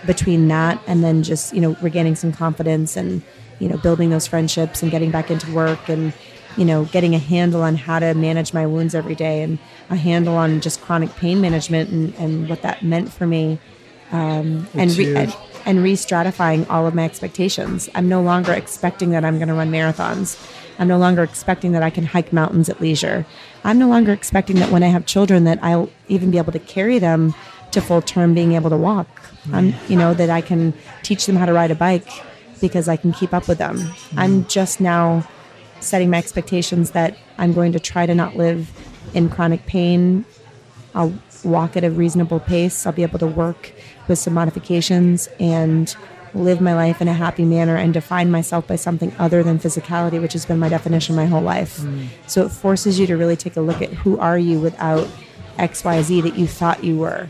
between that and then just you know regaining some confidence and you know building those friendships and getting back into work and you know getting a handle on how to manage my wounds every day and a handle on just chronic pain management and, and what that meant for me um, and, re- and and re-stratifying all of my expectations i'm no longer expecting that i'm going to run marathons I'm no longer expecting that I can hike mountains at leisure. I'm no longer expecting that when I have children that I'll even be able to carry them to full term being able to walk. I'm, you know, that I can teach them how to ride a bike because I can keep up with them. I'm mm. just now setting my expectations that I'm going to try to not live in chronic pain. I'll walk at a reasonable pace. I'll be able to work with some modifications and live my life in a happy manner and define myself by something other than physicality, which has been my definition my whole life. Mm. So it forces you to really take a look at who are you without XYZ that you thought you were.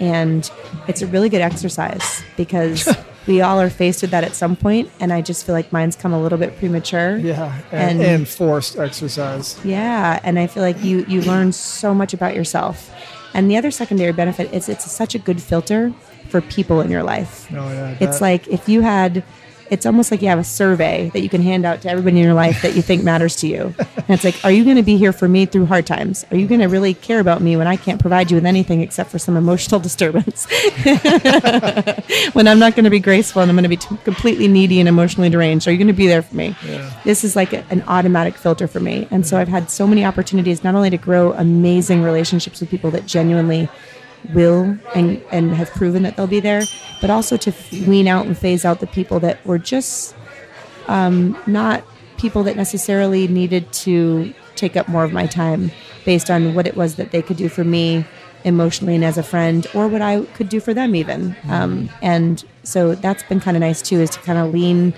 And it's a really good exercise because [LAUGHS] we all are faced with that at some point, and I just feel like mine's come a little bit premature. Yeah, and, And- and forced exercise. Yeah, and I feel like you you learn so much about yourself. And the other secondary benefit is it's such a good filter for people in your life. Oh yeah, It's like if you had it's almost like you have a survey that you can hand out to everybody in your life that you think matters to you. And it's like, are you going to be here for me through hard times? Are you going to really care about me when I can't provide you with anything except for some emotional [LAUGHS] disturbance? [LAUGHS] when I'm not going to be graceful and I'm going to be t- completely needy and emotionally deranged, are you going to be there for me? Yeah. This is like a, an automatic filter for me. And so I've had so many opportunities not only to grow amazing relationships with people that genuinely will and, and have proven that they'll be there, but also to wean out and phase out the people that were just um, not people that necessarily needed to take up more of my time based on what it was that they could do for me emotionally and as a friend or what I could do for them even. Um, and so that's been kind of nice too, is to kind of lean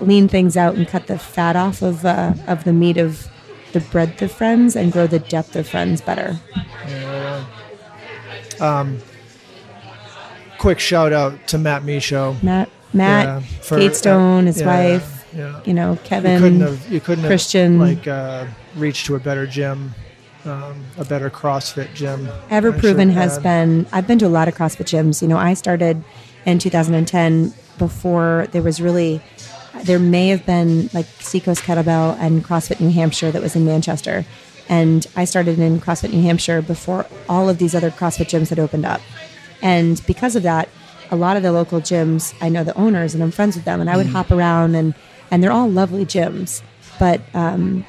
lean things out and cut the fat off of uh, of the meat of the breadth of friends and grow the depth of friends better. Quick shout out to Matt Micho. Matt, Matt, Yeah, for- Kate Stone, his yeah, wife, Yeah. you know, Kevin. You couldn't have you couldn't Christian. have like uh, reached to a better gym, um, a better CrossFit gym. Ever Proven has had. been, I've been to a lot of CrossFit gyms. You know, I started in 2010 before there was really, there may have been like Seacoast Kettlebell and CrossFit New Hampshire that was in Manchester. And I started in CrossFit New Hampshire before all of these other CrossFit gyms had opened up. And because of that, a lot of the local gyms, I know the owners and I'm friends with them, and I would hop around and, and they're all lovely gyms. But um,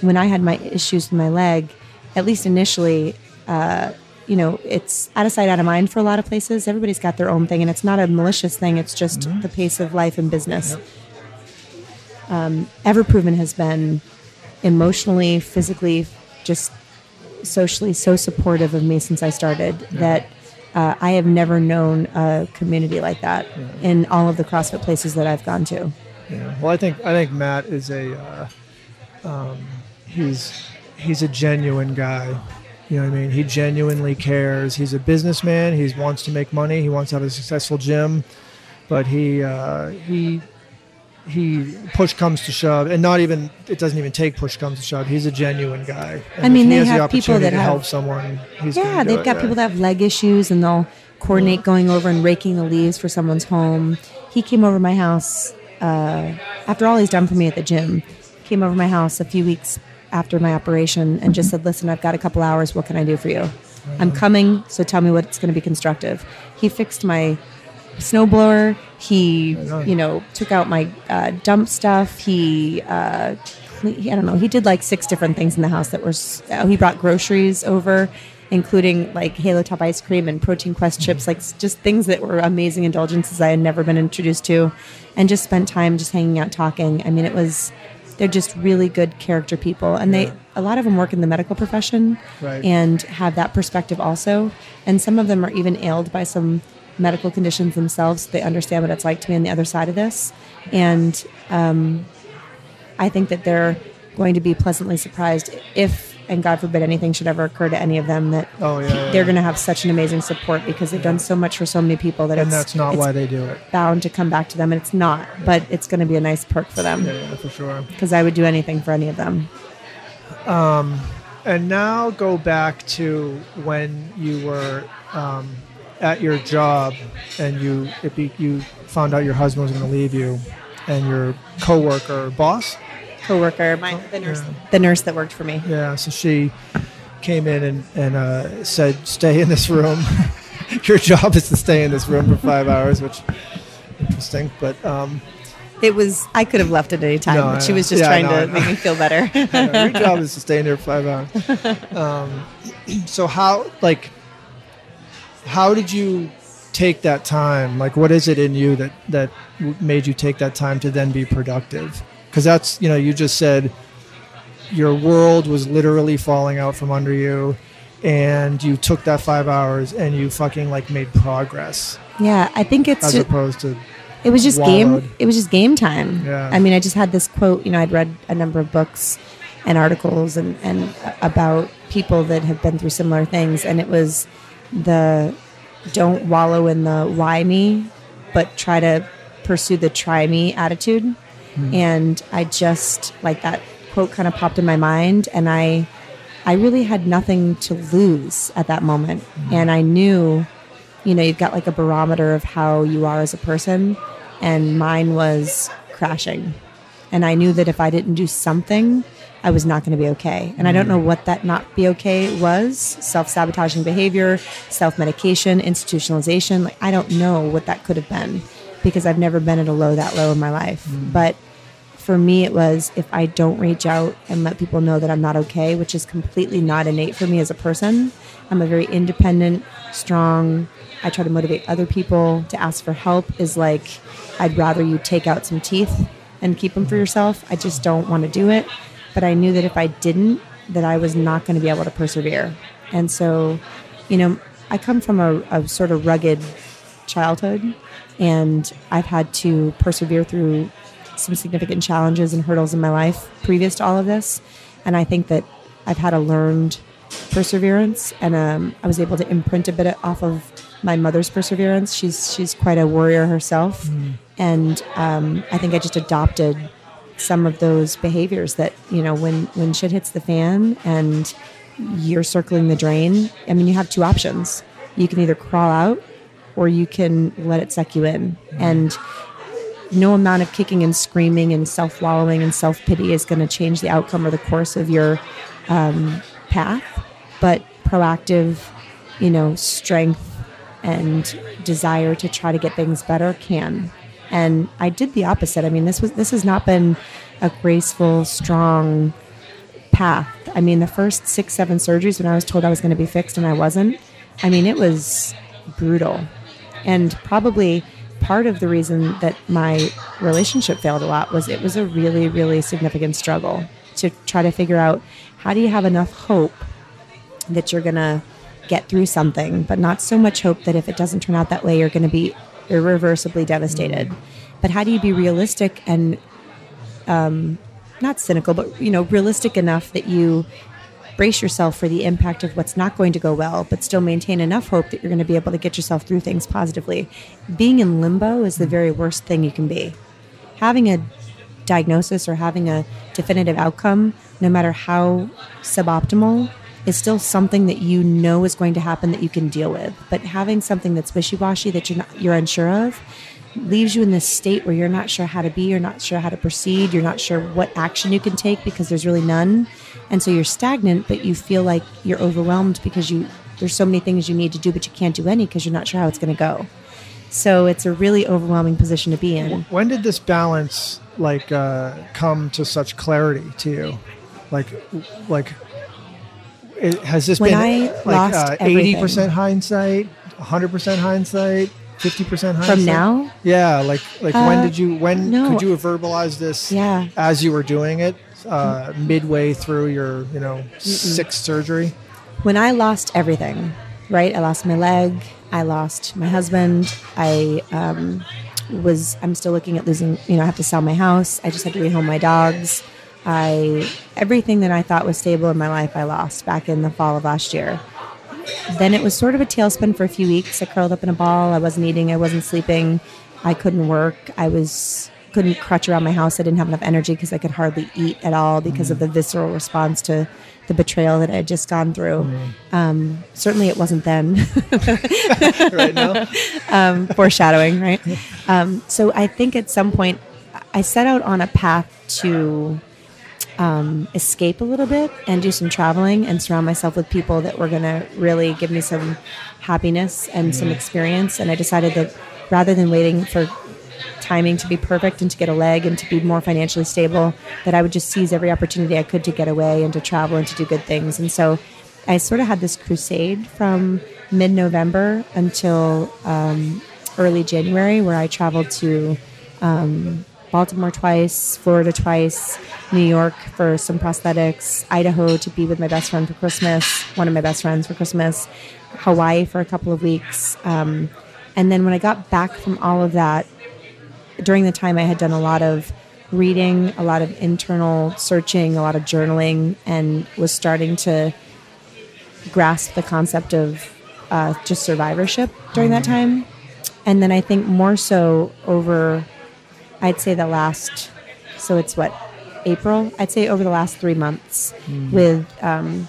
when I had my issues with my leg, at least initially, uh, you know, it's out of sight, out of mind for a lot of places. Everybody's got their own thing, and it's not a malicious thing. It's just the pace of life and business. Um, Ever Proven has been emotionally, physically, just socially so supportive of me since I started that uh, I have never known a community like that in all of the CrossFit places that I've gone to. Yeah. Well, I think I think Matt is a uh, um, he's he's a genuine guy. You know what I mean? He genuinely cares. He's a businessman. He wants to make money. He wants to have a successful gym, but he uh, he he push comes to shove, and not even it doesn't even take push comes to shove. He's a genuine guy. And I mean, they has the have people that have- help someone. He's Yeah, they've it, got yeah. people that have leg issues and they'll coordinate going over and raking the leaves for someone's home. He came over my house uh, after all he's done for me at the gym. Came over my house a few weeks after my operation and just said, "Listen, I've got a couple hours. What can I do for you? I'm coming, so tell me what's going to be constructive." He fixed my snowblower. He, you know, took out my uh, dump stuff. He, uh, cle- I don't know. He did like six different things in the house that were. Uh, he brought groceries over, including like Halo Top ice cream and Protein Quest chips, like just things that were amazing indulgences I had never been introduced to, and just spent time just hanging out, talking. I mean, it was. They're just really good character people, and they a lot of them work in the medical profession Right. and have that perspective also. And some of them are even ailed by some medical conditions themselves. They understand what it's like to be on the other side of this. And um, I think that they're going to be pleasantly surprised if, and God forbid, anything should ever occur to any of them, that Oh, yeah, yeah, they're yeah. going to have such an amazing support because they've done so much for so many people that and it's, that's not why they do it. bound to come back to them. And it's not, but it's going to be a nice perk for them Yeah, yeah, for sure. because I would do anything for any of them. And now go back to when you were um, at your job and you it be, you found out your husband was going to leave you, and your coworker boss, Coworker, my, the nurse, the nurse that worked for me. yeah, so she came in and and uh, said, "Stay in this room. [LAUGHS] your job is to stay in this room for five hours," which interesting, but um, it was. I could have left at any time, No, but she was just Yeah, trying know, to make me feel better. [LAUGHS] Your job [LAUGHS] is to stay in there for five hours. Um, [CLEARS THROAT] so how like how did you take that time? Like, what is it in you that that made you take that time to then be productive? Because that's you know you just said your world was literally falling out from under you, and you took that five hours and you fucking like made progress yeah, I think it's as just, opposed to it was just wallowed. game. It was just game time. Yeah. I mean, I just had this quote. You know, I'd read a number of books and articles and and about people that have been through similar things, and it was the don't wallow in the why me, but try to pursue the try me attitude. Hmm. And I just like that quote kind of popped in my mind, and I I really had nothing to lose at that moment, hmm. and I knew you know, you've got like a barometer of how you are as a person, and mine was crashing. And I knew that if I didn't do something, I was not going to be okay. And I don't know what that not be okay was self sabotaging behavior, self medication, institutionalization. Like, I don't know what that could have been because I've never been at a low that low in my life. Mm. But for me, it was if I don't reach out and let people know that I'm not okay, which is completely not innate for me as a person. I'm a very independent, strong, I try to motivate other people to ask for help, is like, I'd rather you take out some teeth and keep them for mm. yourself. I just don't want to do it. But I knew that if I didn't, that I was not going to be able to persevere. And so, you know, I come from a, a sort of rugged childhood and I've had to persevere through some significant challenges and hurdles in my life previous to all of this. And I think that I've had a learned perseverance and um, I was able to imprint a bit off of my mother's perseverance. She's she's quite a warrior herself, and um, I think I just adopted some of those behaviors that you know when when shit hits the fan and you're circling the drain. I mean, you have two options. You can either crawl out or you can let it suck you in. And no amount of kicking and screaming and self wallowing and self pity is going to change the outcome or the course of your um, path. But proactive, you know, strength and desire to try to get things better can. And I did the opposite. I mean, this was this has not been a graceful, strong path. I mean, the first six, seven surgeries when I was told I was going to be fixed and I wasn't, I mean, it was brutal. And probably part of the reason that my relationship failed a lot was it was a really, really significant struggle to try to figure out how do you have enough hope that you're going to get through something, but not so much hope that if it doesn't turn out that way, you're going to be irreversibly devastated. But how do you be realistic and um, not cynical, but you know, realistic enough that you brace yourself for the impact of what's not going to go well, but still maintain enough hope that you're going to be able to get yourself through things positively. Being in limbo is the very worst thing you can be. Having a diagnosis or having a definitive outcome, no matter how suboptimal, is still something that you know is going to happen that you can deal with. But having something that's wishy-washy that you're not you're unsure of leaves you in this state where you're not sure how to be, you're not sure how to proceed, you're not sure what action you can take because there's really none. And so you're stagnant, but you feel like you're overwhelmed because you there's so many things you need to do but you can't do any because you're not sure how it's going to go. So it's a really overwhelming position to be in. When did this balance like uh, come to such clarity to you? Like, like, it, has this When been I like uh, eighty percent hindsight, hundred percent hindsight, fifty percent hindsight? From now? Yeah, like like when Uh, did you when no. could you have verbalized this? Yeah. as you were doing it, uh, midway through your you know sixth surgery. when I lost everything, right? I lost my leg. I lost my husband. I um, was. I'm still looking at losing. You know, I have to sell my house. I just had to rehome my dogs. I everything that I thought was stable in my life, I lost back in the fall of last year. Then it was sort of a tailspin for a few weeks. I curled up in a ball. I wasn't eating. I wasn't sleeping. I couldn't work. I was couldn't crutch around my house. I didn't have enough energy because I could hardly eat at all because of the visceral response to the betrayal that I had just gone through. Um, certainly, it wasn't then. [LAUGHS] right now, um, foreshadowing, right? Um, so I think at some point I set out on a path to um, escape a little bit and do some traveling and surround myself with people that were going to really give me some happiness and some experience. And I decided that rather than waiting for timing to be perfect and to get a leg and to be more financially stable that I would just seize every opportunity I could to get away and to travel and to do good things. And so I sort of had this crusade from mid November until um, early January where I traveled to um, Baltimore twice, Florida twice, New York for some prosthetics, Idaho to be with my best friend for Christmas, one of my best friends for Christmas, Hawaii for a couple of weeks. Um, and then when I got back from all of that, during the time I had done a lot of reading, a lot of internal searching, a lot of journaling, and was starting to grasp the concept of uh, just survivorship during that time. And then I think more so over, I'd say the last, so it's what, April? I'd say over the last three months with um,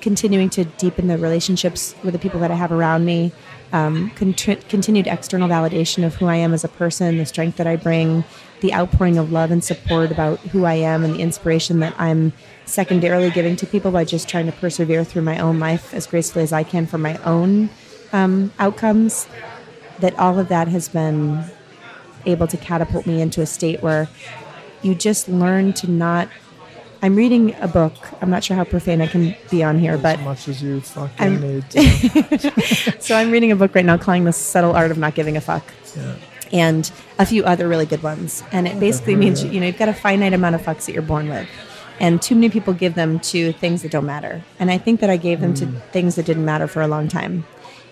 continuing to deepen the relationships with the people that I have around me, um, contri- continued external validation of who I am as a person, the strength that I bring, the outpouring of love and support about who I am, and the inspiration that I'm secondarily giving to people by just trying to persevere through my own life as gracefully as I can for my own um, outcomes. That all of that has been able to catapult me into a state where you just learn to not. I'm reading a book. I'm not sure how profane I can be on here, but as much as you fucking I'm- need to. [LAUGHS] so I'm reading a book right now calling The Subtle Art of Not Giving a Fuck. Yeah. And a few other really good ones. And it oh, basically means, you know, you've got a finite amount of fucks that you're born with. And too many people give them to things that don't matter. And I think that I gave them to mm. things that didn't matter for a long time.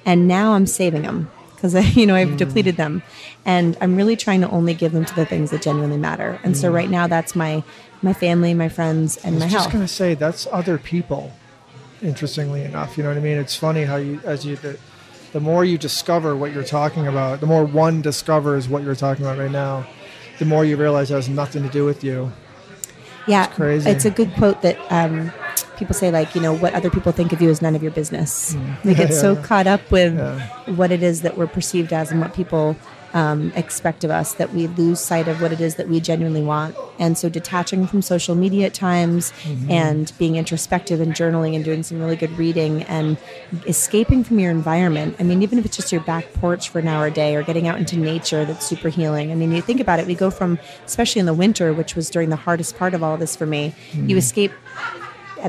And now I'm saving them because, [LAUGHS] you know, I've depleted them. And I'm really trying to only give them to the things that genuinely matter. And so right now that's my my family, my friends, and my health. I my was just health. gonna say that's other people. Interestingly enough, you know what I mean. It's funny how you, as you, the, the more you discover what you're talking about, the more one discovers what you're talking about right now, the more you realize it has nothing to do with you. Yeah, it's crazy. It's a good quote that um, people say, like, you know, what other people think of you is none of your business. We get Mm. Yeah, so [LAUGHS] yeah. caught up with Yeah. what it is that we're perceived as and what people um, expect of us that we lose sight of what it is that we genuinely want. And so, detaching from social media at times Mm-hmm. and being introspective and journaling and doing some really good reading and escaping from your environment. I mean, even if it's just your back porch for an hour a day or getting out into nature, that's super healing. I mean, you think about it, we go from, especially in the winter, which was during the hardest part of all this for me, you escape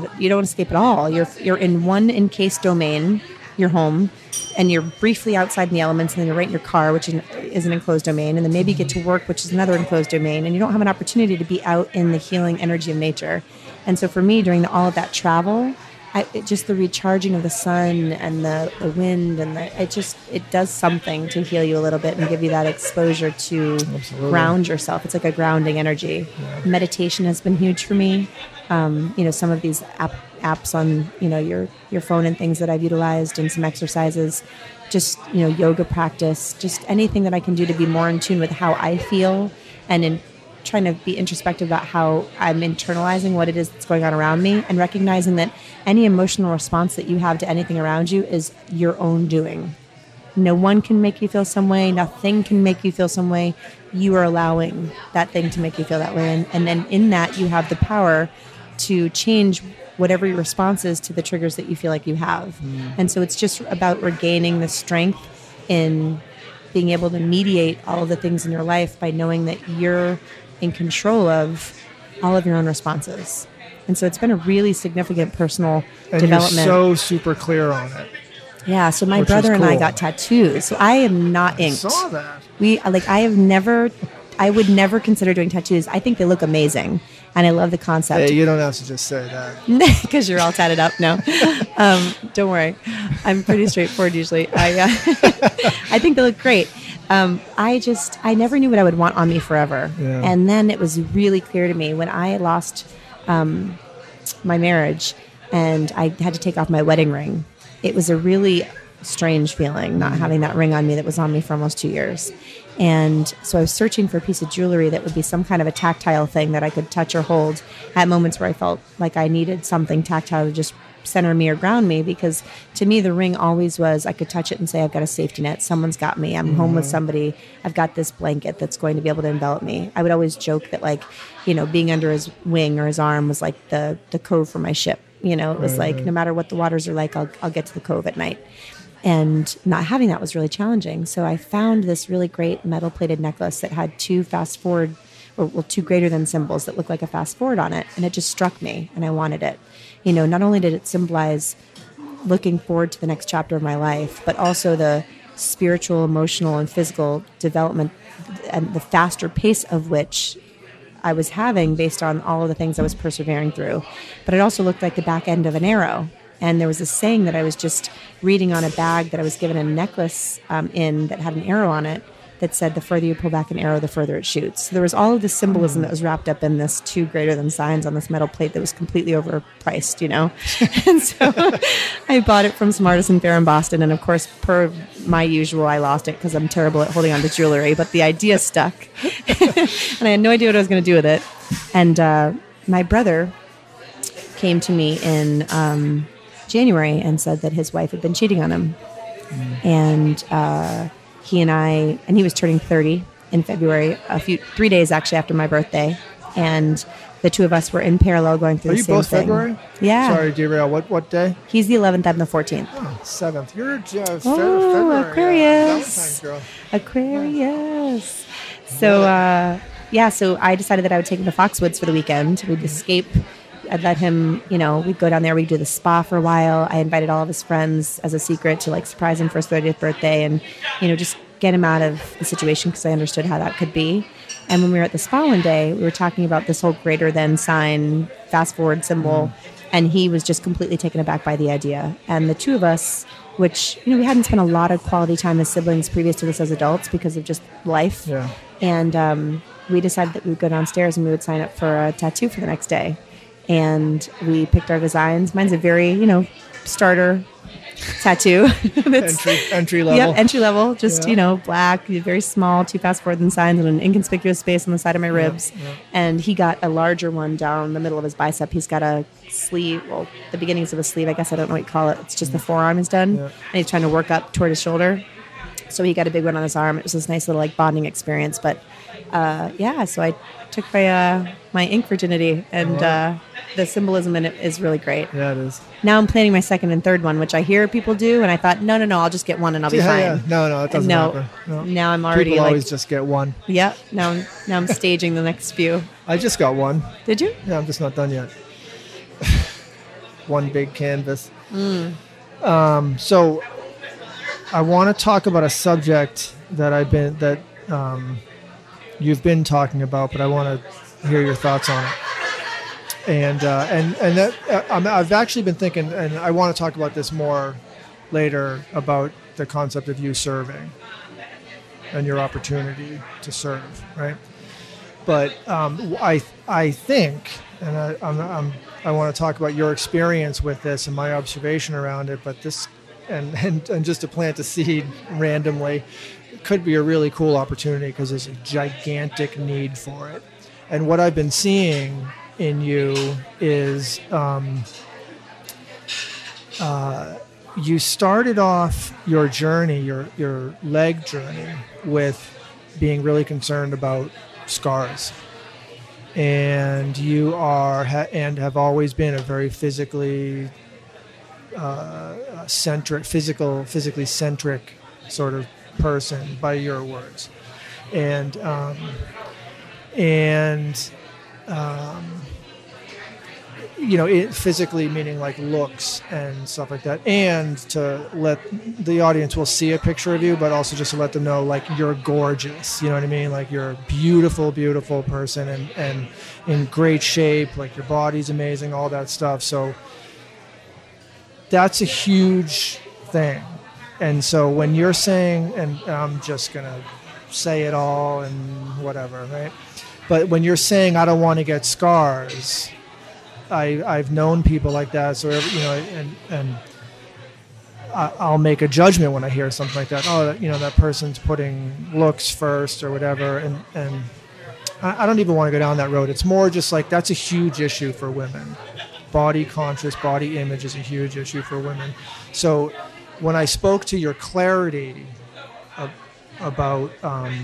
at, you don't escape at all. You're you're in one encased domain, your home, and you're briefly outside in the elements, and then you're right in your car, which is, an enclosed domain, and then maybe you get to work, which is another enclosed domain, and you don't have an opportunity to be out in the healing energy of nature. And so for me, during the, all of that travel, I, it just the recharging of the sun and the, the wind and the, it just it does something to heal you a little bit and give you that exposure to Absolutely. ground yourself. It's like a grounding energy. Meditation has been huge for me. Um, you know, some of these app, apps on you know your your phone and things that I've utilized and some exercises. Just you know, yoga practice. Just anything that I can do to be more in tune with how I feel and in trying to be introspective about how I'm internalizing what it is that's going on around me and recognizing that any emotional response that you have to anything around you is your own doing. No one can make you feel some way. Nothing can make you feel some way. You are allowing that thing to make you feel that way. And, and then in that, you have the power to change whatever your response is to the triggers that you feel like you have. Mm. And so it's just about regaining the strength in being able to mediate all of the things in your life by knowing that you're in control of all of your own responses. And so it's been a really significant personal And development. you're so super clear on it. Yeah, so my brother and I got tattoos. So I am not I inked. saw that. We like I have never I would never consider doing tattoos. I think they look amazing and I love the Hey, concept. you don't have to just say that. [LAUGHS] Because you're all tatted up. No, [LAUGHS] um, don't worry. I'm pretty straightforward usually. I, uh, [LAUGHS] I think they look great. Um, I just, I never knew what I would want on me forever. Yeah. And then it was really clear to me when I lost um, my marriage and I had to take off my wedding ring. It was a really strange feeling not having that ring on me that was on me for almost two years. And so I was searching for a piece of jewelry that would be some kind of a tactile thing that I could touch or hold at moments where I felt like I needed something tactile to just center me or ground me because to me the ring always was I could touch it and say I've got a safety net. Someone's got me. I'm home with mm-hmm. somebody. I've got this blanket that's going to be able to envelop me. I would always joke that like you know being under his wing or his arm was like the the cove for my ship you know? It was like no matter what the waters are like I'll, I'll get to the cove at night and not having that was really challenging. So I found this really great metal plated necklace that had two fast forward, or well, two greater than symbols that looked like a fast forward on it, and it just struck me, and I wanted it. You know, not only did it symbolize looking forward to the next chapter of my life, but also the spiritual, emotional, and physical development and the faster pace of which I was having based on all of the things I was persevering through. But it also looked like the back end of an arrow. And there was a saying that I was just reading on a bag that I was given a necklace um, in that had an arrow on it that said, the further you pull back an arrow, the further it shoots. So there was all of this symbolism that was wrapped up in this two greater than signs on this metal plate that was completely overpriced, you know? [LAUGHS] [LAUGHS] and so I bought it from some artisan fair in Boston. And of course, per my usual, I lost it because I'm terrible at holding on to jewelry, but the idea stuck. [LAUGHS] and I had no idea what I was going to do with it. And uh, my brother came to me in um, January and said that his wife had been cheating on him. And uh, he and I, and he was turning 30 in February, a few, three days actually after my birthday. And the two of us were in parallel going through Are the you same both thing. February? Yeah. Sorry, derail. What what day? He's the 11th, I'm the 14th. Oh, seventh. You're uh, Fe- Oh, February. Aquarius. Aquarius. So, uh, yeah, so I decided that I would take him to Foxwoods for the weekend. We'd escape. I'd let him, you know, we'd go down there, we'd do the spa for a while. I invited all of his friends as a secret to like surprise him for his 30th birthday and, you know, just get him out of the situation because I understood how that could be. And when we were at the spa one day, we were talking about this whole greater than sign, fast forward symbol. And he was just completely taken aback by the idea. And the two of us, which, you know, we hadn't spent a lot of quality time as siblings previous to this as adults because of just life. Yeah. And um, we decided that we would go downstairs and we would sign up for a tattoo for the next day. And we picked our designs. Mine's a very, you know, starter tattoo. [LAUGHS] Entry entry level. Yep, entry level, just Yeah. you know, black, very small, two fast forward than signs, and an inconspicuous space on the side of my ribs. yeah. And he got a larger one down the middle of his bicep. He's got a sleeve, well, the beginnings of a sleeve. I guess I don't know what you call it. It's just the forearm is done, Yeah. and he's trying to work up toward his shoulder. So he got a big one on his arm. It was this nice little like bonding experience. But uh, yeah, so I took my uh, my ink virginity, and uh, the symbolism in it is really great. yeah, it is. Now I'm planning my second and third one, which I hear people do, and I thought, no, no, no, I'll just get one and I'll be yeah, fine. yeah. No, no, it doesn't no, happen. No. now I'm already People like, always just get one. yep. Now, I'm, now I'm [LAUGHS] staging the next few. I just got one. Did you? Yeah, I'm just not done yet. [LAUGHS] One big canvas. Mm. Um, so, I want to talk about a subject that I've been that um, you've been talking about, but I want to hear your thoughts on it. And uh, and and that uh, I'm, I've actually been thinking, and I want to talk about this more later about the concept of you serving and your opportunity to serve, right? but um, I I think, and I, I'm, I'm, I want to talk about your experience with this and my observation around it. But this, and [LAUGHS] and, and just to plant a seed randomly, could be a really cool opportunity because there's a gigantic need for it. And what I've been seeing in you is um, uh, you started off your journey, your your leg journey, with being really concerned about scars. And you are ha- and have always been a very physically uh, centric physical physically centric sort of person by your words. And um, and um, you know it physically meaning like looks and stuff like that and to let the audience will see a picture of you but also just to let them know like you're gorgeous you know what i mean? Like you're a beautiful beautiful person and and in great shape like your body's amazing all that stuff. So that's a huge thing. And so when you're saying and i'm just gonna say it all and whatever right? But when you're saying i don't want to get scars I, I've known people like that, so you know, and and I'll make a judgment when I hear something like that. Oh, you know, that person's putting looks first or whatever, and and I, I don't even want to go down that road. It's more just like that's a huge issue for women. Body conscious, body image is a huge issue for women. So when I spoke to your clarity about um,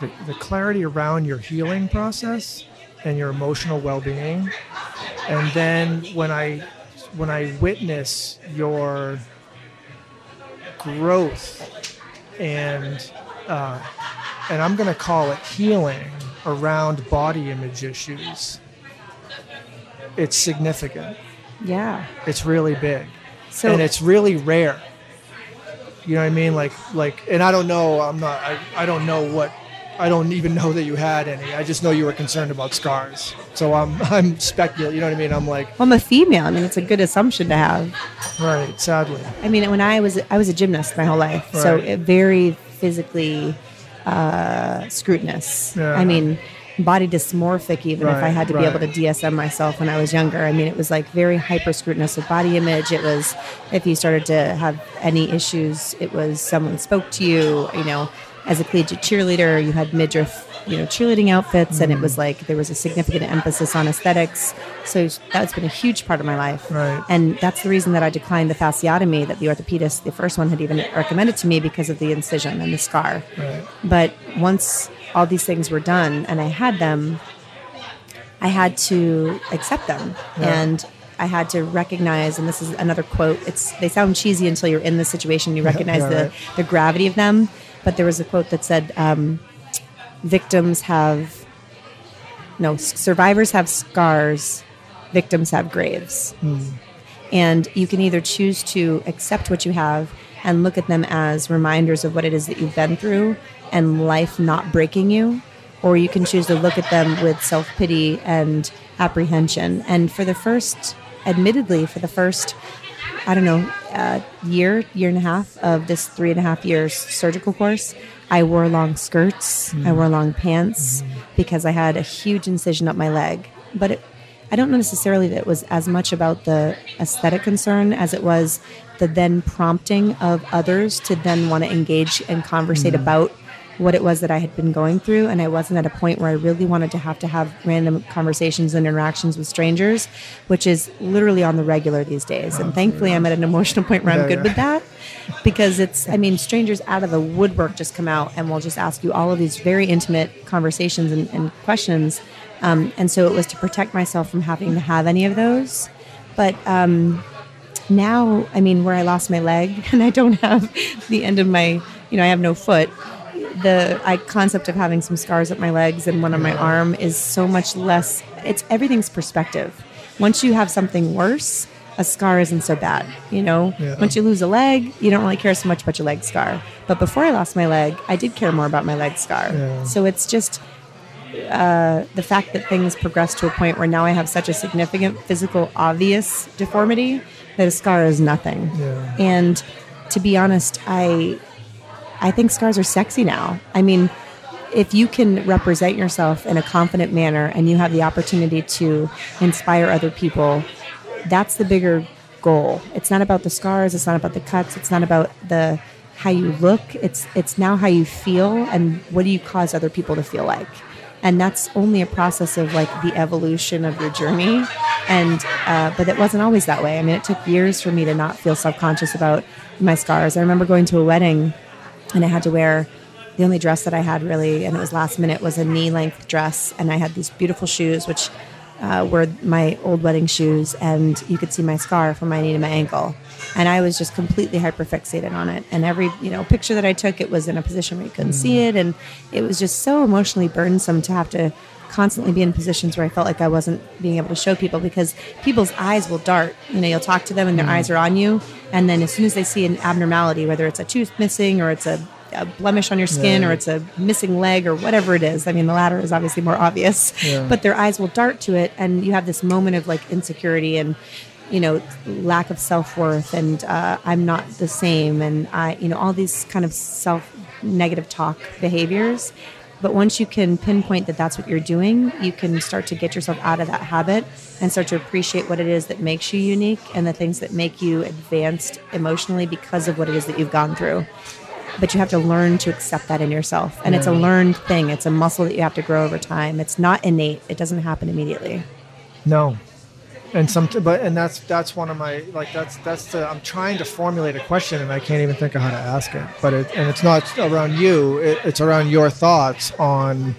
the, the clarity around your healing process and your emotional well-being and then when i when i witness your growth and uh, and I'm going to call it healing around body image issues. It's significant. Yeah. It's really big, So and it's really rare. You know what I mean? Like like, and I don't know. I'm not. I, I don't know what. I don't even know that you had any. I just know you were concerned about scars. So I'm [LAUGHS] I'm speculating. You know what I mean? I'm like, well, I'm a female. I mean, it's a good assumption to have. right. Sadly, I mean, when I was I was a gymnast my whole life, so Right. it very physically uh, scrutinous. Yeah. I mean, body dysmorphic. Even if I had to be able to. DSM myself when I was younger, I mean, it was like very hyper scrutinous of body image. It was if you started to have any issues, it was someone spoke to you. You know, as a collegiate cheerleader, you had midriff. You know, cheerleading outfits, and it Mm. was like there was a significant emphasis on aesthetics. So that's been a huge part of my life. Right. And that's the reason that I declined the fasciotomy that the orthopedist, the first one, had even recommended to me because of the incision and the scar. right. But once all these things were done and I had them, I had to accept them. Yeah. And I had to recognize, and this is another quote. It's they sound cheesy until you're in the situation. You recognize yeah, the, right. the gravity of them. But there was a quote that said, um, "Victims have no survivors have scars, victims have graves." And you can either choose to accept what you have and look at them as reminders of what it is that you've been through and life not breaking you, or you can choose to look at them with self pity and apprehension. And for the first, admittedly, for the first, I don't know, uh, year, year and a half of this three and a half years surgical course, I wore long skirts, I wore long pants because I had a huge incision up my leg. But it, I don't know necessarily that it was as much about the aesthetic concern as it was the then prompting of others to then want to engage and conversate about what it was that I had been going through. And I wasn't at a point where I really wanted to have to have random conversations and interactions with strangers, which is literally on the regular these days. And thankfully, I'm at an emotional point where I'm good with that because it's, I mean, strangers out of the woodwork just come out and will just ask you all of these very intimate conversations and, and questions. Um, and so it was to protect myself from having to have any of those. But um, now, I mean, where I lost my leg [LAUGHS] and I don't have the end of my, you know, I have no foot. The I, concept of having some scars at my legs and one on my arm is so much less. It's everything's perspective. Once you have something worse, a scar isn't so bad. You know, Yeah. once you lose a leg, you don't really care so much about your leg scar. But before I lost my leg, I did care more about my leg scar. Yeah. So it's just uh, the fact that things progress to a point where now I have such a significant physical, obvious deformity that a scar is nothing. Yeah. And to be honest, I I think scars are sexy now. I mean, if you can represent yourself in a confident manner and you have the opportunity to inspire other people, that's the bigger goal. It's not about the scars, it's not about the cuts, it's not about the how you look. It's it's now how you feel and what do you cause other people to feel like. And that's only a process of like the evolution of your journey. And uh, but it wasn't always that way. I mean, it took years for me to not feel self conscious about my scars. I remember going to a wedding and I had to wear the only dress that I had really, and it was last minute, was a knee length dress, and I had these beautiful shoes, which uh, were my old wedding shoes, and you could see my scar from my knee to my ankle, and I was just completely hyperfixated on it. And every you know picture that I took, it was in a position where you couldn't see it, and it was just so emotionally burdensome to have to constantly be in positions where I felt like I wasn't being able to show people because people's eyes will dart. You know, you'll talk to them and their eyes are on you, and then as soon as they see an abnormality, whether it's a tooth missing or it's a, a blemish on your skin Yeah. or it's a missing leg or whatever it is, I mean, the latter is obviously more obvious, Yeah. but their eyes will dart to it, and you have this moment of like insecurity and you know lack of self-worth and uh, i'm not the same and i you know all these kind of self negative talk behaviors but once you can pinpoint that that's what you're doing you can start to get yourself out of that habit and start to appreciate what it is that makes you unique and the things that make you advanced emotionally because of what it is that you've gone through. But you have to learn to accept that in yourself. And it's a learned thing. It's a muscle that you have to grow over time. It's not innate. It doesn't happen immediately. No, and some, but and that's that's one of my like that's that's the I'm trying to formulate a question and I can't even think of how to ask it. But it and it's not around you. It, it's around your thoughts on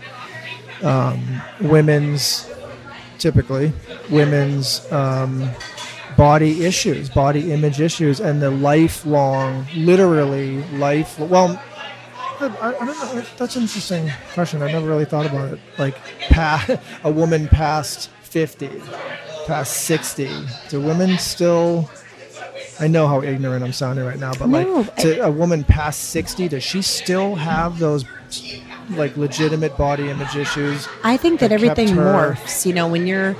um, women's, typically women's um, body issues, body image issues, and the lifelong, literally life. Well, I, I don't know. That's an interesting question. I never really thought about it. Like, pa- [LAUGHS] a woman past fifty, past sixty, do women still? I know how ignorant I'm sounding right now, but No, like, to a woman past sixty, does she still have those like legitimate body image issues? I think that that everything morphs. You know, when you're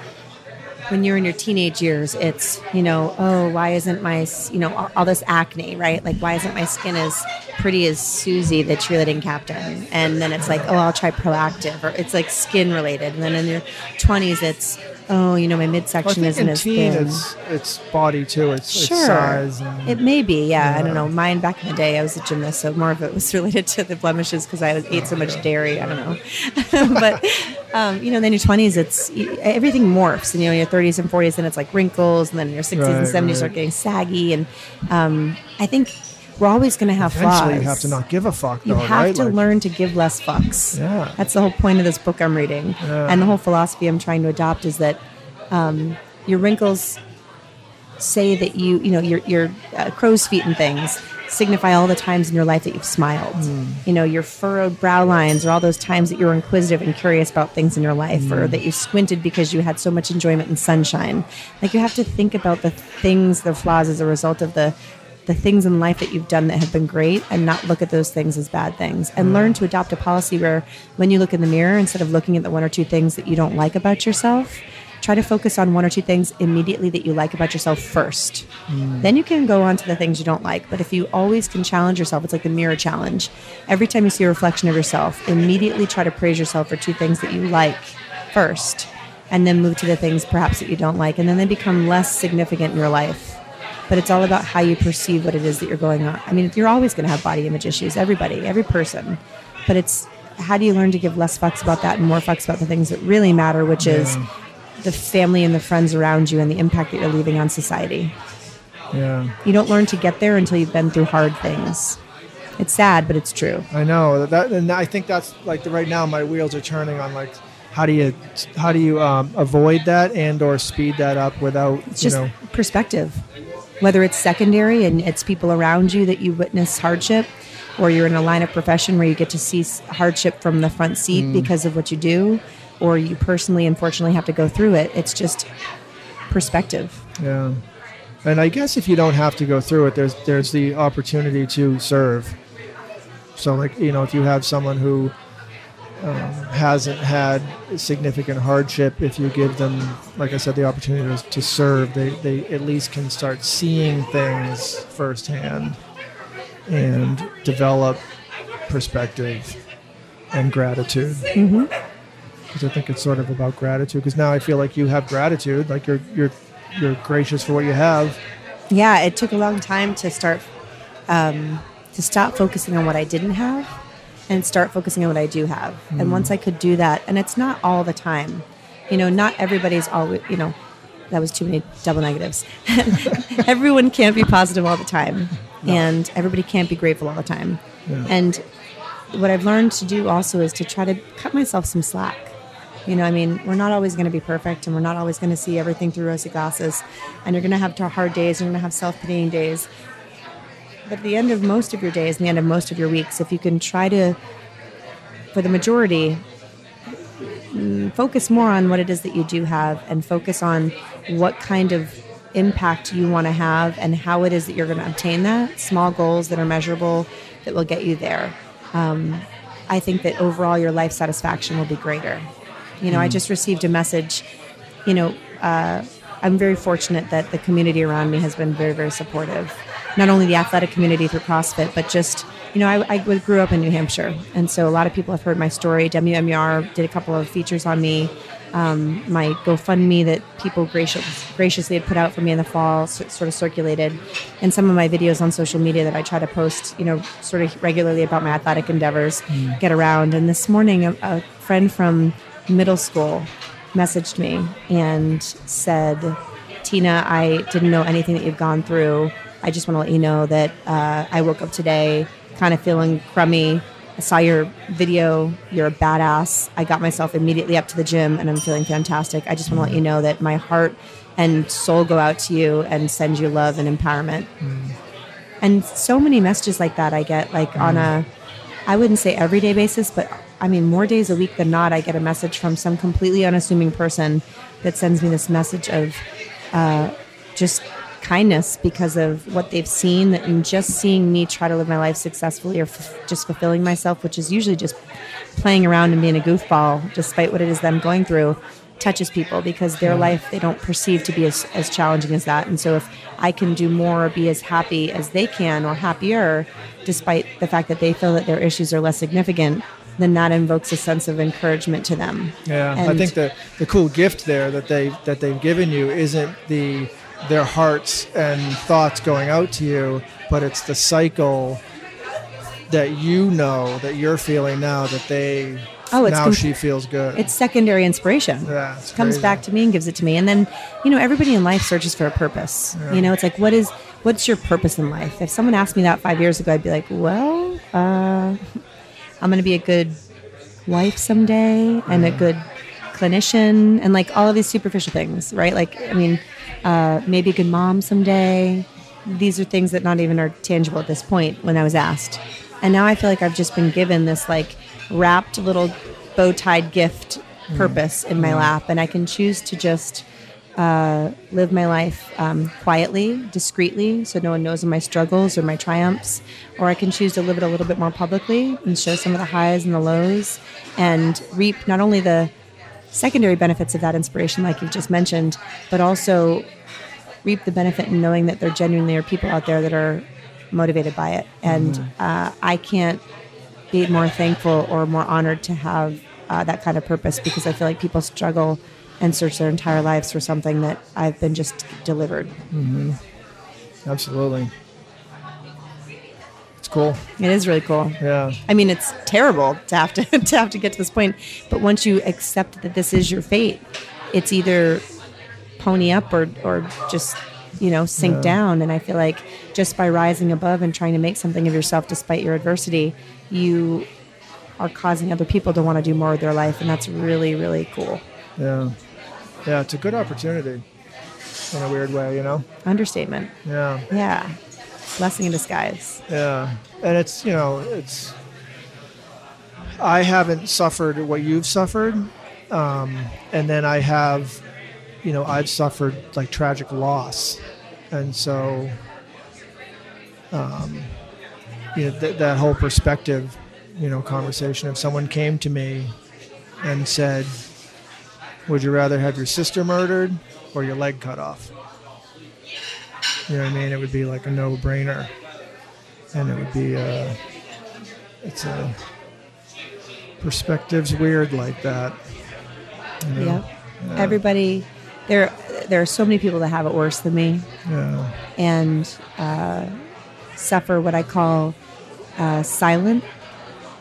when you're in your teenage years, it's you know, oh, why isn't my you know all, all this acne, right? Like, why isn't my skin as pretty as Susie, the cheerleading captain? And then it's like, oh, I'll try Proactiv, or it's like skin related. And then in your twenties, it's oh, you know, my midsection think isn't as teen, thin. it's it's body too. It's, Sure. it's size. And, It may be, yeah. I don't know. Mine back in the day, I was a gymnast, so more of it was [LAUGHS] related to the blemishes because I was, ate so much dairy. I don't know, [LAUGHS] but um, you know, then your twenties, it's everything morphs. And you know, your thirties and forties, then it's like wrinkles, and then your sixties and seventies, right. start getting saggy. And um, I think we're always going to have eventually, flaws. you have to not give a fuck. You have right? to Like, learn to give less fucks. Yeah. That's the whole point of this book I'm reading. Yeah. And the whole philosophy I'm trying to adopt is that um, your wrinkles say that you, you know, your, your uh, crow's feet and things signify all the times in your life that you've smiled. Hmm. You know, your furrowed brow lines are all those times that you were inquisitive and curious about things in your life Hmm. or that you squinted because you had so much enjoyment in sunshine. Like you have to think about the things, the flaws as a result of the the things in life that you've done that have been great and not look at those things as bad things and learn to adopt a policy where when you look in the mirror instead of looking at the one or two things that you don't like about yourself try to focus on one or two things immediately that you like about yourself first. Mm. Then you can go on to the things you don't like. But if you always can challenge yourself it's like the mirror challenge. Every time you see a reflection of yourself immediately try to praise yourself for two things that you like first and then move to the things perhaps that you don't like. And then they become less significant in your life but it's all about how you perceive what it is that you're going on. I mean, you're always going to have body image issues, everybody, every person. But it's how do you learn to give less fucks about that and more fucks about the things that really matter, which is the family and the friends around you and the impact that you're leaving on society. Yeah, You don't learn to get there until you've been through hard things. It's sad, but it's true. I know that, and I think that's like the, right now my wheels are turning on like how do you how do you um, avoid that and or speed that up without It's you just know perspective. Whether it's secondary and it's people around you that you witness hardship, or you're in a line of profession where you get to see hardship from the front seat Mm. because of what you do, or you personally, unfortunately, have to go through it. It's just perspective. yeah. And I guess if you don't have to go through it, there's there's the opportunity to serve. So like you know if you have someone who um, hasn't had significant hardship, if you give them, like I said, the opportunity to, to serve, they, they at least can start seeing things firsthand and develop perspective and gratitude. Mm-hmm. Because I think it's sort of about gratitude. Because now I feel like you have gratitude, like you're you're you're gracious for what you have. Yeah, it took a long time to start um, to stop focusing on what I didn't have and start focusing on what I do have. And once I could do that, and it's not all the time, you know, not everybody's always, you know, that was too many double negatives. [LAUGHS] Everyone can't be positive all the time, and everybody can't be grateful all the time. Yeah. And what I've learned to do also is to try to cut myself some slack. You know, I mean, we're not always going to be perfect, and we're not always going to see everything through rosy glasses. And you're going to have hard days, you're going to have self pitying days. But at the end of most of your days, and the end of most of your weeks, if you can try to, for the majority, mm, focus more on what it is that you do have and focus on what kind of impact you want to have and how it is that you're going to obtain that, small goals that are measurable that will get you there. Um, I think that overall your life satisfaction will be greater. You know, I just received a message, you know, uh, I'm very fortunate that the community around me has been very, very supportive. Not only the athletic community through CrossFit, but just, you know, I, I grew up in New Hampshire. And so a lot of people have heard my story. WMUR did a couple of features on me. Um, my GoFundMe that people gracious, graciously had put out for me in the fall so, sort of circulated. And some of my videos on social media that I try to post, you know, sort of regularly about my athletic endeavors get around. And this morning, a, a friend from middle school messaged me and said, Tina, I didn't know anything that you've gone through. I just want to let you know that uh, I woke up today kind of feeling crummy. I saw your video. You're a badass. I got myself immediately up to the gym and I'm feeling fantastic. I just want to let you know that my heart and soul go out to you and send you love and empowerment. And so many messages like that I get like on a I wouldn't say everyday basis, but I mean more days a week than not I get a message from some completely unassuming person that sends me this message of uh, just kindness because of what they've seen and just seeing me try to live my life successfully or f- just fulfilling myself, which is usually just playing around and being a goofball, despite what it is that I'm going through, touches people because their mm-hmm. life they don't perceive to be as, as challenging as that. And so if I can do more or be as happy as they can or happier, despite the fact that they feel that their issues are less significant, then that invokes a sense of encouragement to them. Yeah, I think the the cool gift there that they that they've given you isn't the their hearts and thoughts going out to you, but it's the cycle that you know that you're feeling now that they Oh, it's now com- she feels good. It's secondary inspiration. Yeah, comes crazy. back to me and gives it to me. And then, you know, everybody in life searches for a purpose. You know, it's like, what is, what's your purpose in life? If someone asked me that five years ago, I'd be like, well, uh, I'm going to be a good wife someday and a good clinician and like all of these superficial things, right? Like, I mean, uh, maybe a good mom someday. These are things that not even are tangible at this point when I was asked. And now I feel like I've just been given this like wrapped little bow tied gift purpose in my lap, and I can choose to just uh, live my life um, quietly, discreetly, so no one knows of my struggles or my triumphs, or I can choose to live it a little bit more publicly and show some of the highs and the lows, and reap not only the secondary benefits of that inspiration, like you've just mentioned, but also reap the benefit in knowing that there genuinely are people out there that are motivated by it. And uh, I can't be more thankful or more honored to have uh, that kind of purpose because I feel like people struggle and search their entire lives for something that I've been just delivered. Absolutely. Cool. It is really cool. Yeah. I mean, it's terrible to have to [LAUGHS] to have to get to this point, but once you accept that this is your fate, it's either pony up or or just you know sink down. And I feel like just by rising above and trying to make something of yourself despite your adversity, you are causing other people to want to do more with their life, and that's really really cool. Yeah. Yeah, it's a good opportunity in a weird way, you know? Understatement. Yeah. Yeah, blessing in disguise. Yeah, and it's you know it's. I haven't suffered what you've suffered, um, and then I have, you know, I've suffered like tragic loss, and so, um, you know, th- that whole perspective, you know, conversation. If someone came to me and said, "Would you rather have your sister murdered or your leg cut off?" You know what I mean? It would be like a no-brainer and it would be uh it's a perspectives weird like that you know? Yeah. Everybody, there there are so many people that have it worse than me. yeah and uh, suffer what I call uh, silent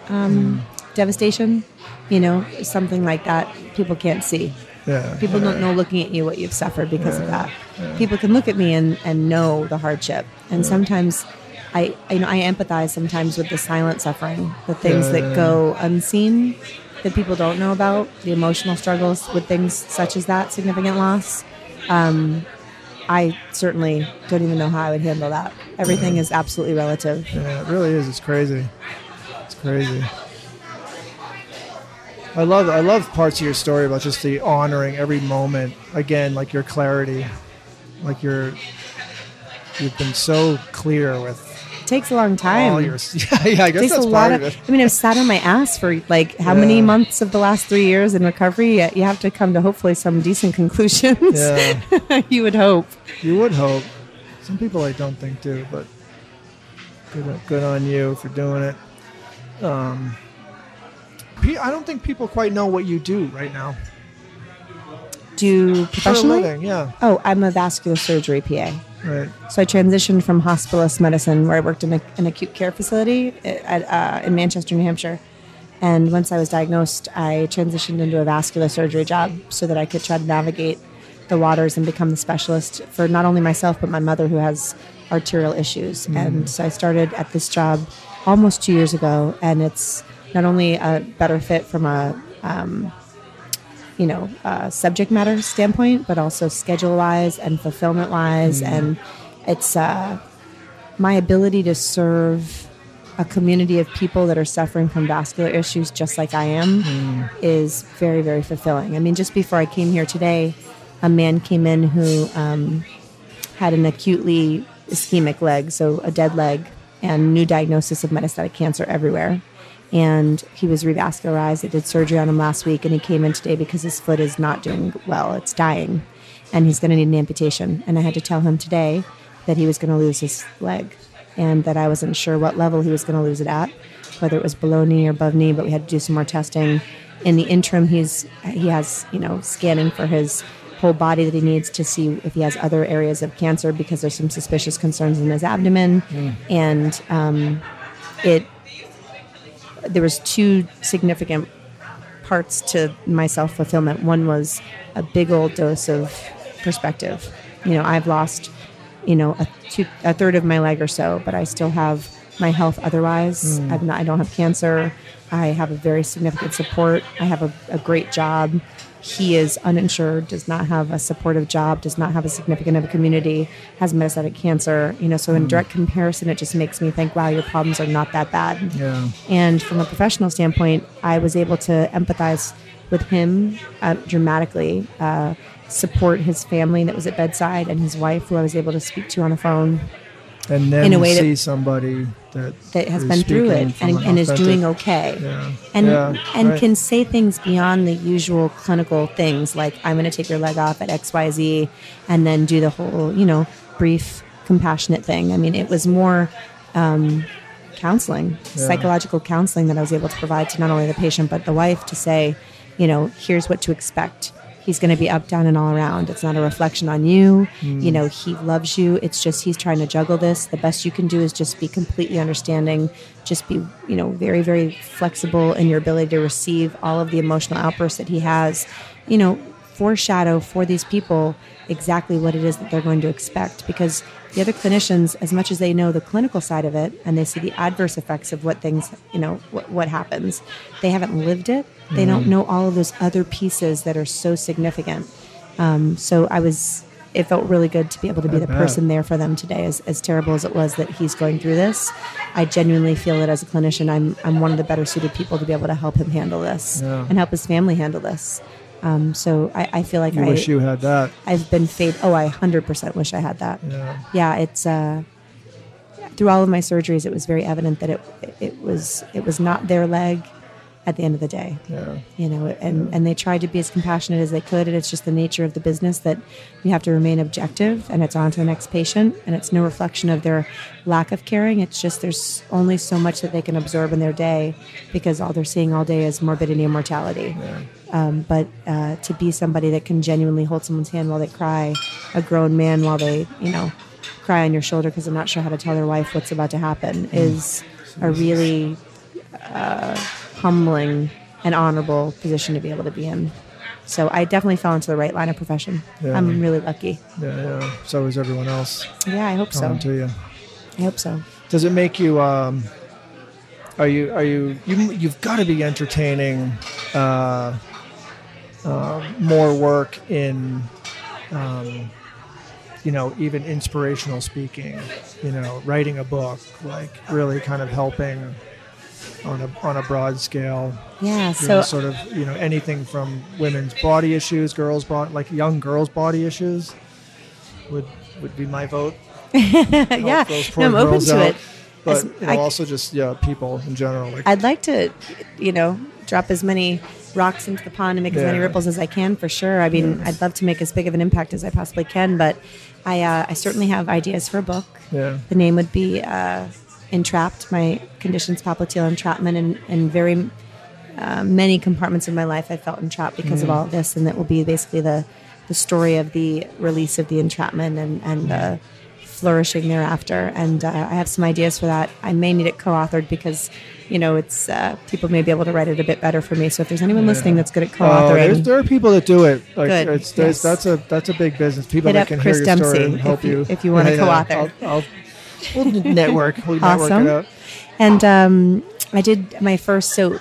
um, devastation. You know, something like that people can't see. Yeah People don't know looking at you what you've suffered because of that. People can look at me and, and know the hardship. And sometimes I, I, you know, I empathize sometimes with the silent suffering, the things Yeah, that yeah, go unseen that people don't know about, the emotional struggles with things such as that significant loss. Um, I certainly don't even know how I would handle that. Everything is absolutely relative. yeah it really is it's crazy it's crazy I love I love parts of your story about just the honoring every moment again like your clarity like you're you've been so clear with It takes a long time. all your [LAUGHS] yeah yeah I guess It takes that's a part lot of of. it I mean, I've sat on my ass for like how many months of the last three years in recovery. You you have to come to hopefully some decent conclusions. yeah [LAUGHS] you would hope. You would hope. Some people I don't think do, but good, good on you for doing it. Um, I don't think people quite know what you do right now. Do professionally? living, yeah, Oh, I'm a vascular surgery PA. right. So I transitioned from hospitalist medicine, where I worked in a, an acute care facility at, uh, in Manchester, New Hampshire. And once I was diagnosed, I transitioned into a vascular surgery job so that I could try to navigate the waters and become the specialist for not only myself but my mother, who has arterial issues. And so I started at this job almost two years ago, and it's not only a better fit from a um, you know, uh, subject matter standpoint, but also schedule wise and fulfillment wise. And it's uh, my ability to serve a community of people that are suffering from vascular issues just like I am is very, very fulfilling. I mean, just before I came here today, a man came in who um, had an acutely ischemic leg, so a dead leg, and new diagnosis of metastatic cancer everywhere. And he was revascularized. They did surgery on him last week, and he came in today because his foot is not doing well. It's dying, and he's going to need an amputation. And I had to tell him today that he was going to lose his leg, and that I wasn't sure what level he was going to lose it at, whether it was below knee or above knee. But we had to do some more testing. In the interim, he's he has you know scanning for his whole body that he needs to see if he has other areas of cancer because there's some suspicious concerns in his abdomen, and um, it there was two significant parts to my self fulfillment. One was a big old dose of perspective. You know, I've lost, you know, a, two, a third of my leg or so, but I still have my health otherwise. Hmm. I've not, I don't have cancer. I have a very significant support. I have a, a great job. He is uninsured, does not have a supportive job, does not have a significant of a community, has metastatic cancer. You know, so in direct comparison, it just makes me think, wow, your problems are not that bad. Yeah. And from a professional standpoint, I was able to empathize with him uh, dramatically, uh, support his family that was at bedside, and his wife, who I was able to speak to on the phone, And then In a way that- see somebody that that has been through it and, an and is doing okay. Yeah. And Yeah, and right. can say things beyond the usual clinical things like I'm going to take your leg off at XYZ and then do the whole, you know, brief compassionate thing. I mean, it was more um, counseling, psychological counseling that I was able to provide to not only the patient but the wife to say, you know, here's what to expect. He's going to be up, down, and all around. It's not a reflection on you. You hmm. know, he loves you. It's just he's trying to juggle this. The best you can do is just be completely understanding. Just be, you know, very, very flexible in your ability to receive all of the emotional outbursts that he has. You know, foreshadow for these people exactly what it is that they're going to expect. Because the other clinicians as much as they know the clinical side of it and they see the adverse effects of what things you know what, what happens they haven't lived it. They don't know all of those other pieces that are so significant. Um, so i was it felt really good to be able to be I the bet. person there for them today as, as terrible as it was that he's going through this. I genuinely feel that as a clinician i'm, I'm one of the better suited people to be able to help him handle this Yeah. and help his family handle this um, so I, I feel like You I, wish you had that. I've been fade. Oh, I hundred percent wish I had that. Yeah. Yeah, it's uh, through all of my surgeries, it was very evident that it it was it was not their leg at the end of the day. Yeah. You know, and and they tried to be as compassionate as they could, and it's just the nature of the business that you have to remain objective, and it's on to the next patient, and it's no reflection of their lack of caring. It's just there's only so much that they can absorb in their day because all they're seeing all day is morbidity and mortality. Um, but uh, to be somebody that can genuinely hold someone's hand while they cry, a grown man while they, you know, cry on your shoulder because they're not sure how to tell their wife what's about to happen is a really uh, humbling and honorable position to be able to be in. So I definitely fell into the right line of profession. Yeah. I'm really lucky. Yeah. Yeah. So is everyone else Yeah, I hope so. to you. I hope so. Does it make you? Um, are you? Are you? you you've got to be entertaining uh, uh, more work in, um, you know, even inspirational speaking. You know, writing a book, like really kind of helping on a on a broad scale. Yeah. So know, sort of, you know, anything from women's body issues, girls' body, like young girls' body issues, would would be my vote. [LAUGHS] yeah, no, I'm open to out. it. But As- you know, I- also just yeah, people in general. Like I'd like to, you know, drop as many rocks into the pond and make as many ripples as I can for sure. I mean, I'd love to make as big of an impact as I possibly can, but I, uh, I certainly have ideas for a book. Yeah. The name would be uh, Entrapped. My conditions popliteal entrapment, and, and very uh, many compartments of my life I felt entrapped because of all of this, and that will be basically the the story of the release of the entrapment and and the flourishing thereafter. And uh, I have some ideas for that. I may need it co-authored because you know it's uh, people may be able to write it a bit better for me. So if there's anyone listening that's good at Oh, co-authoring, there are people that do it. Like Good, it's yes. that's a that's a big business. People Hit that can Chris hear your story and help if you- you if you wanna co-author. I'll, I'll we'll network. We'll network Awesome. out. And um, I did my first. So,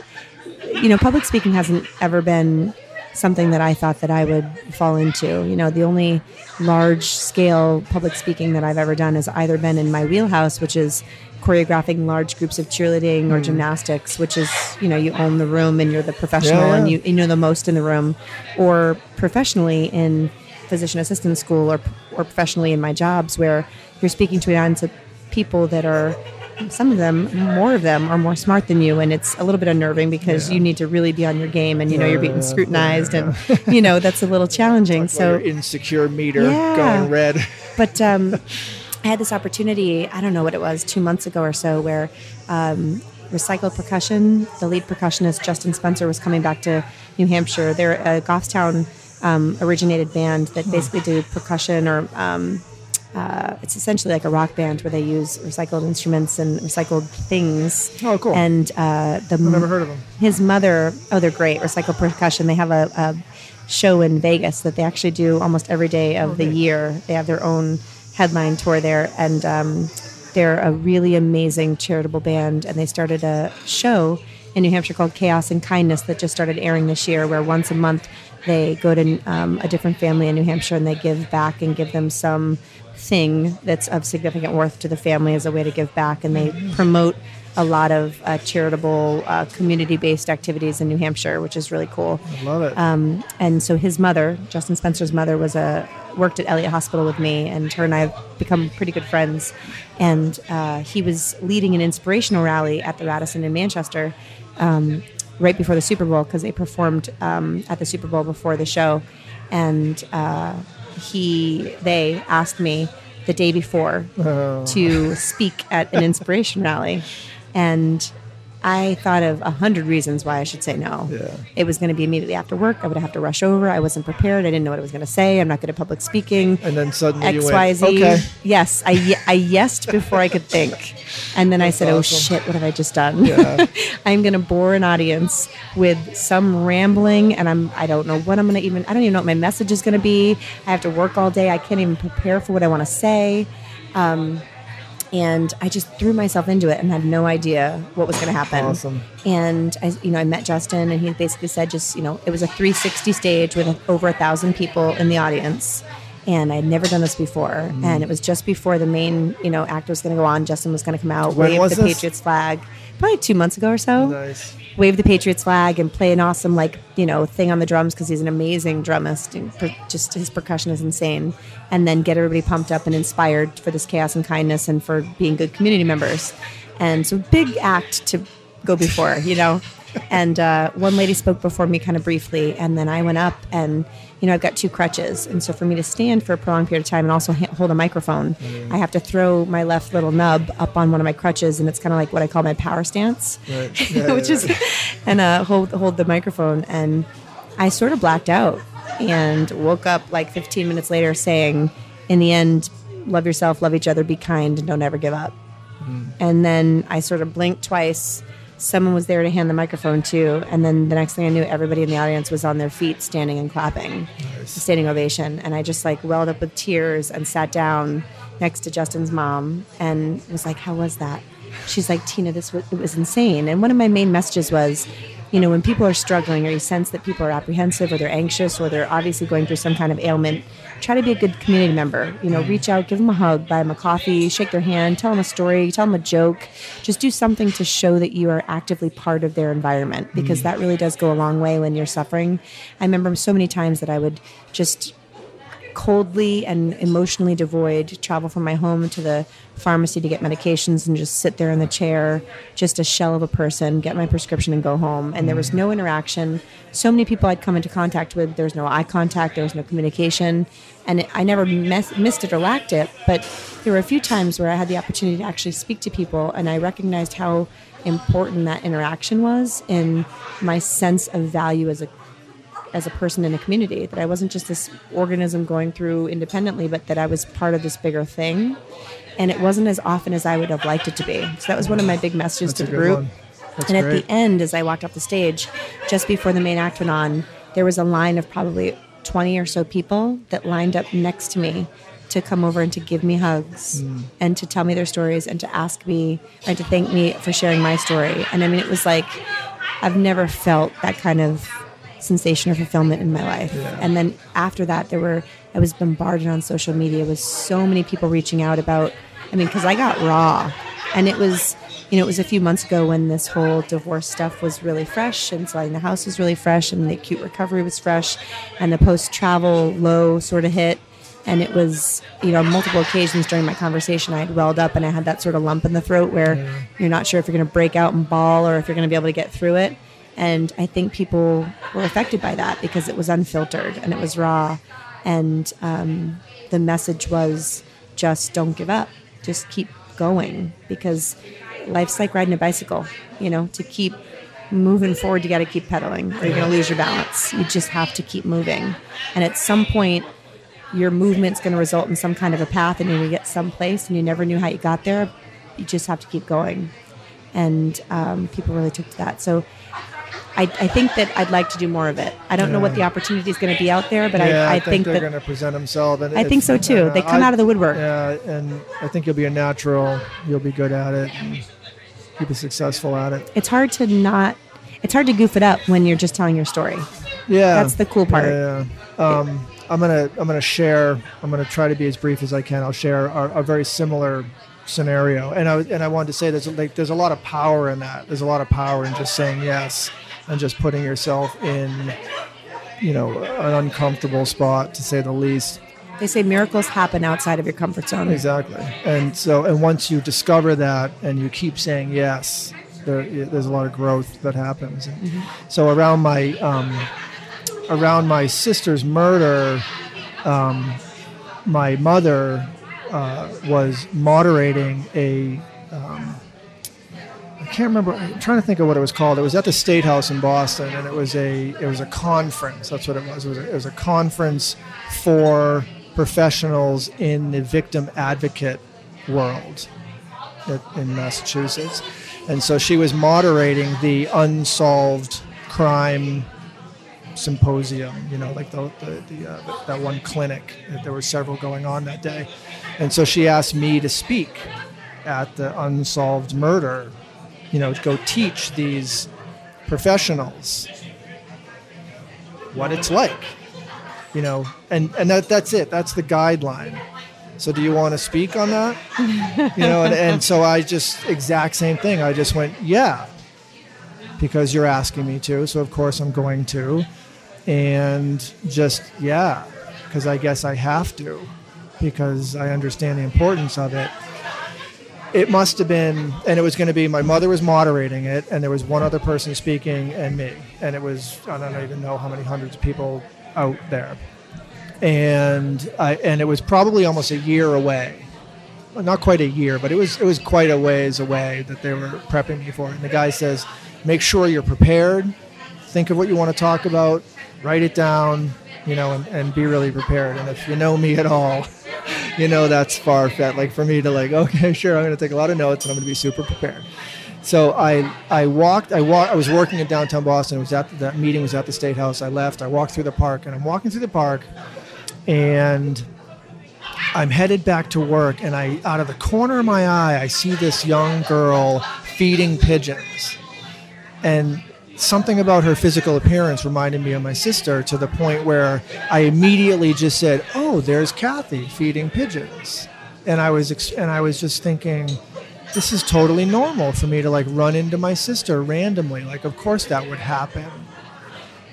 you know, public speaking hasn't ever been something that I thought that I would fall into. You know, the only large scale public speaking that I've ever done has either been in my wheelhouse, which is choreographing large groups of cheerleading or Hmm. gymnastics, which is, you know, you own the room and you're the professional Yeah. and you, you know the most in the room, or professionally in physician assistant school or, or professionally in my jobs where you're speaking to an audience of people that are some of them more of them are more smart than you and it's a little bit unnerving because you need to really be on your game and you know you're being Yeah, scrutinized and you know that's a little [LAUGHS] challenging so Your insecure meter Yeah. going red. [LAUGHS] but um, I had this opportunity, I don't know what it was, two months ago or so, where um, Recycled Percussion, the lead percussionist Justin Spencer, was coming back to New Hampshire. They're a Goffstown um, originated band that basically do percussion or. Um, uh, it's essentially like a rock band where they use recycled instruments and recycled things. Oh, cool. And uh, the I've never heard of them. his mother oh they're great recycled percussion they have a, a show in vegas that they actually do almost every day of the year they have their own headline tour there and um, they're a really amazing charitable band and they started a show in new hampshire called chaos and kindness that just started airing this year where once a month they go to um, a different family in new hampshire and they give back and give them some thing that's of significant worth to the family as a way to give back and they promote a lot of uh, charitable uh, community-based activities in new hampshire which is really cool. I love it. um, and so his mother justin spencer's mother was a worked at elliot hospital with me and her and i have become pretty good friends. And uh, he was leading an inspirational rally at the radisson in manchester um, right before the super bowl because they performed um, at the super bowl before the show. And uh, he they asked me the day before oh. to speak at an inspiration rally. And I thought of a hundred reasons why I should say no. Yeah. It was going to be immediately after work. I would have to rush over. I wasn't prepared. I didn't know what I was going to say. I'm not good at public speaking. and then suddenly X, went, Y, Z. okay. Yes, I I yesed before I could think, and then I said, "Oh shit, what have I just done? Yeah. [LAUGHS] I'm going to bore an audience with some rambling, and I'm I don't know what I'm going to even. I don't even know what my message is going to be. I have to work all day. I can't even prepare for what I want to say." Um, and I just threw myself into it and had no idea what was going to happen. Awesome. And I, you know, I met Justin, and he basically said, just you know, it was a 360 stage with over a thousand people in the audience, and I had never done this before. Mm. And it was just before the main, you know, actor was going to go on. Justin was going to come out, When wave the this? Patriots flag, probably two months ago or so Nice. wave the Patriots flag and play an awesome like you know thing on the drums because he's an amazing drummist and per- just his percussion is insane and then get everybody pumped up and inspired for this chaos and kindness and for being good community members and so big act to go before you know [LAUGHS] and uh, one lady spoke before me kind of briefly and then I went up and you know I've got two crutches. And so for me to stand for a prolonged period of time and also ha- hold a microphone I have to throw my left little nub up on one of my crutches and it's kind of like what I call my power stance. Right. [LAUGHS] Yeah, which yeah, is [LAUGHS] and uh, hold hold the microphone. And I sort of blacked out and woke up like 15 minutes later saying in the end love yourself love each other be kind and don't ever give up. And then I sort of blinked twice someone was there to hand the microphone to and then the next thing I knew everybody in the audience was on their feet standing and clapping a standing ovation. And I just like welled up with tears and sat down next to Justin's mom and was like how was that? She's like tina this was, it was insane. And one of my main messages was you know when people are struggling or you sense that people are apprehensive or they're anxious or they're obviously going through some kind of ailment try to be a good community member. You know reach out give them a hug buy them a coffee shake their hand tell them a story tell them a joke. Just do something to show that you are actively part of their environment because mm. that really does go a long way when you're suffering. I remember so many times that i would just coldly and emotionally devoid travel from my home to the pharmacy to get medications and just sit there in the chair just a shell of a person get my prescription and go home. And there was no interaction. So many people i'd come into contact with there was no eye contact there was no communication. And it, i never mess, missed it or lacked it. But there were a few times where i had the opportunity to actually speak to people and i recognized how important that interaction was in my sense of value as a as a person in a community. That I wasn't just this organism going through independently, but that I was part of this bigger thing. And it wasn't as often as I would have liked it to be. So that was one of my big messages That's to the group. and at the end, as I walked off the stage, just before the main act went on, there was a line of probably 20 or so people that lined up next to me to come over and to give me hugs Hmm. and to tell me their stories and to ask me and to thank me for sharing my story. And I mean, it was like, I've never felt that kind of sensation or fulfillment in my life. Yeah. And then after that, there were I was bombarded on social media with so many people reaching out about. I mean, because I got raw, and it was you know, it was a few months ago when this whole divorce stuff was really fresh, and selling the house was really fresh, and the acute recovery was fresh, and the post travel low sort of hit. And it was, you know, on multiple occasions during my conversation, I had welled up and I had that sort of lump in the throat where Yeah. you're not sure if you're going to break out and bawl or if you're going to be able to get through it. And I think people were affected by that because it was unfiltered and it was raw. And um, the message was just don't give up, just keep going because life's like riding a bicycle. You know, to keep moving forward, you got to keep pedaling or you're going to lose your balance. You just have to keep moving. And at some point, your movement's going to result in some kind of a path and you're going to get someplace and you never knew how you got there. You just have to keep going. And um, people really took to that. So I, I think that I'd like to do more of it. I don't know what the opportunity is going to be out there, but yeah, I, I, think, think, they're going to present themselves. And I think so too. They come I- out of the woodwork. Yeah, and I think you'll be a natural. You'll be good at it. You'll be successful at it. it's hard to not it's hard to goof it up when you're just telling your story Yeah, That's the cool part. Yeah. yeah. Um, I'm gonna I'm gonna share. I'm gonna try to be as brief as I can. I'll share a, a very similar scenario, and I and I wanted to say there's like there's a lot of power in that. There's a lot of power in just saying yes and just putting yourself in, you know, an uncomfortable spot to say the least. they say miracles happen outside of your comfort zone Exactly. And so, and once you discover that and you keep saying yes, there, there's a lot of growth that happens. And So around my um, around my sister's murder, um, my mother uh, was moderating a. Um, can't remember. I'm trying to think of what it was called. It was at the State House in Boston, and it was a it was a conference. That's what it was. It was a, it was a conference for professionals in the victim advocate world in Massachusetts, and so she was moderating the unsolved crime symposium. You know, like the, the, the uh, that one clinic. There were several going on that day, and so she asked me to speak at the unsolved murder. You know, go teach these professionals what it's like. You know, and and that that's it. That's the guideline. So do you want to speak on that? [LAUGHS] you know, and, and so I just exact same thing. I just went, yeah, because you're asking me to. So of course I'm going to, and just yeah, because I guess I have to, because I understand the importance of it. It must have been, and it was going to be my mother was moderating it, and there was one other person speaking, and me, and it was I don't even know how many hundreds of people out there, and I and it was probably almost a year away, Well, not quite a year, but it was it was quite a ways away that they were prepping me for. And the guy says, make sure you're prepared, think of what you want to talk about, write it down, you know, and, and be really prepared. And if you know me at all, [LAUGHS] you know that's far fetched. Like for me to like, [LAUGHS] okay, sure, I'm going to take a lot of notes and I'm going to be super prepared. So I I walked I walked I was working in downtown Boston. It was at that meeting was at the State House. I left. I walked through the park and I'm walking through the park, and I'm headed back to work. And I out of the corner of my eye I see this young girl feeding pigeons, and something about her physical appearance reminded me of my sister to the point where I immediately just said, "Oh, there's Kathy feeding pigeons," and I was ex- and I was just thinking, this is totally normal for me to like run into my sister randomly. Like, of course that would happen.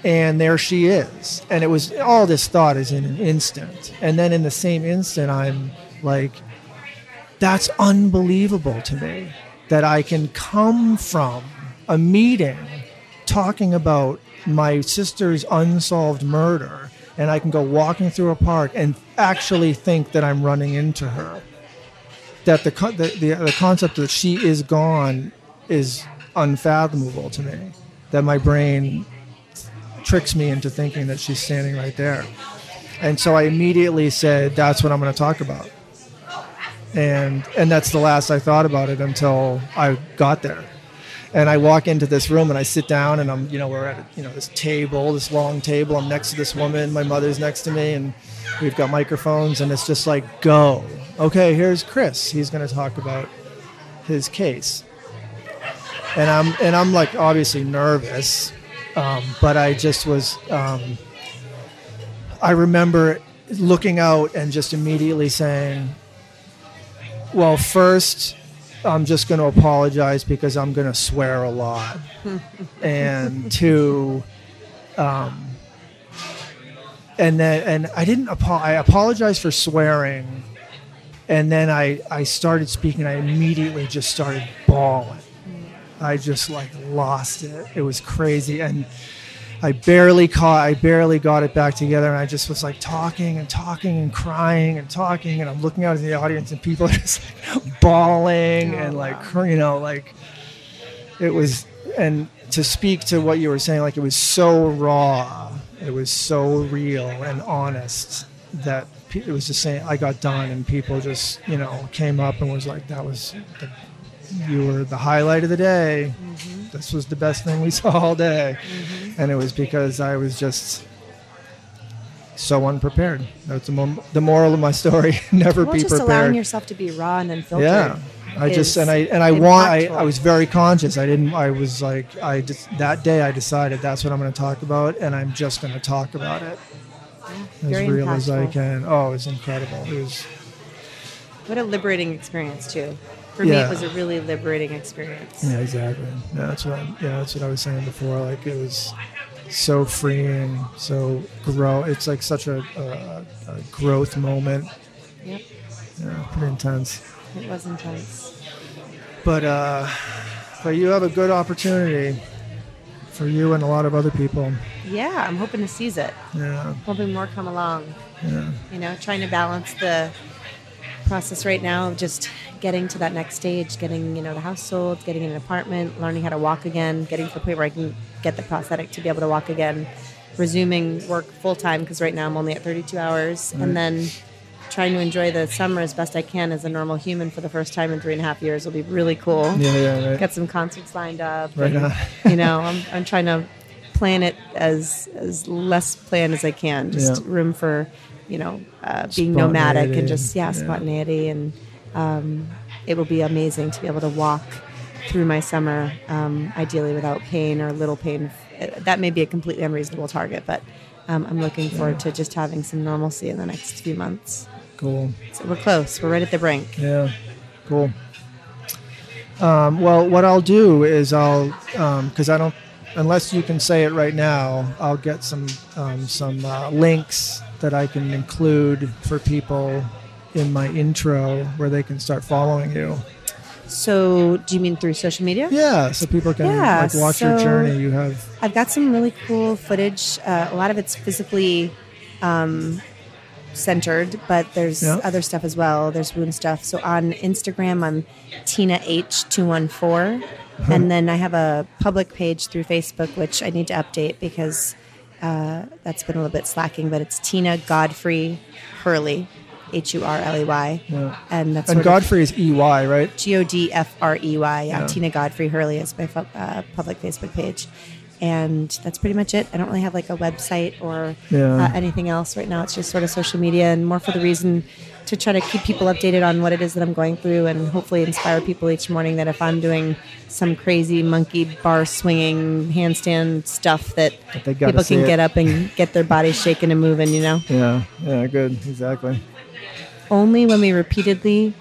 And there she is, and it was all this thought is in an instant, and then in the same instant, I'm like, that's unbelievable to me that I can come from a meeting talking about my sister's unsolved murder and I can go walking through a park and actually think that I'm running into her. That the, the, the, the concept that she is gone is unfathomable to me. That my brain tricks me into thinking that she's standing right there. And so I immediately said, that's what I'm going to talk about. And, and that's the last I thought about it until I got there and I walk into this room and I sit down and I'm you know we're at you know this table this long table. I'm next to this woman. My mother's next to me and we've got microphones and it's just like go. Okay here's Chris. He's going to talk about his case. And I'm and I'm like obviously nervous Um, but I just was. Um, I remember looking out and just immediately saying, "Well, first, I'm just going to apologize because I'm going to swear a lot, [LAUGHS] and two, um, and then and I didn't apo- I apologized for swearing, and then I I started speaking. I immediately just started bawling. I just like lost it. It was crazy, and I barely caught. I barely got it back together, and I just was like talking and talking and crying and talking, and I'm looking out at the audience, and people are just like [LAUGHS] bawling Oh, and like you know like it was and to speak to what you were saying like it was so raw it was so real and honest that it was just saying i got done and people just you know came up and was like that was the, you were the highlight of the day mm-hmm. This was the best thing we [LAUGHS] saw all day. Mm-hmm. And it was because i was just so unprepared. That's the, mom- the moral of my story [LAUGHS] never Well, be just prepared. allowing yourself to be raw and then unfiltered. yeah i just and i and i want I. I was very conscious. I didn't i was like i just that day i decided that's what i'm going to talk about and i'm just going to talk about it. As very real as i can. Oh it was incredible. It was What a liberating experience too. For me, it was a really liberating experience. yeah exactly yeah that's what I, yeah that's what i was saying before like it was so freeing so grow it's like such a, a, a growth moment Yep, yeah pretty intense it was intense. but uh but you have a good opportunity for you and a lot of other people Yeah, I'm hoping to seize it. yeah Hoping more come along. yeah You know, trying to balance the process right now of just getting to that next stage, getting you know the house sold, getting an apartment, learning how to walk again, getting to the point where I can get the prosthetic to be able to walk again, resuming work full time because right now I'm only at 32 hours, Right. and then trying to enjoy the summer as best I can as a normal human for the first time in three and a half years will be really cool. yeah yeah right Got some concerts lined up. Right and, you know, I'm, I'm trying to plan it as as less planned as I can. Just Yeah. room for, you know, uh, being nomadic and just yeah, Yeah. spontaneity, and um, it will be amazing to be able to walk through my summer, um, ideally without pain or little pain. Uh, That may be a completely unreasonable target, but um, I'm looking forward to just having some normalcy in the next few months. cool So we're close. We're right at the brink. Yeah, cool. Um, well, what I'll do is I'll because I don't unless you can say it right now, I'll get some um, some uh, links that I can include for people in my intro where they can start following you. So, do you mean through social media? Yeah, so people can Yeah, like watch your journey. You have I've got some really cool footage. Uh, a lot of it's physically um, centered, but there's Yeah. other stuff as well. There's wound stuff. So on Instagram, I'm Tina H214. And then I have a public page through Facebook, which I need to update because uh, that's been a little bit slacking, but it's Tina Godfrey Hurley, H U R L E Y. Yeah. And that's and Godfrey is E Y, right? G O D F R E Y. Yeah, Yeah. Tina Godfrey Hurley is my uh, public Facebook page. And that's pretty much it. I don't really have like a website or Yeah. uh, anything else right now. It's just sort of social media and more for the reason to try to keep people updated on what it is that I'm going through and hopefully inspire people each morning that if I'm doing some crazy monkey bar swinging handstand stuff that That they gotta people can it. get up and get their bodies shaking and moving, you know? Yeah, yeah, good, exactly. Only when we repeatedly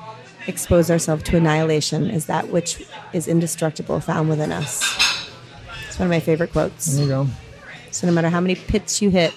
expose ourselves to annihilation is that which is indestructible found within us. It's one of my favorite quotes. There you go. So no matter how many pits you hit,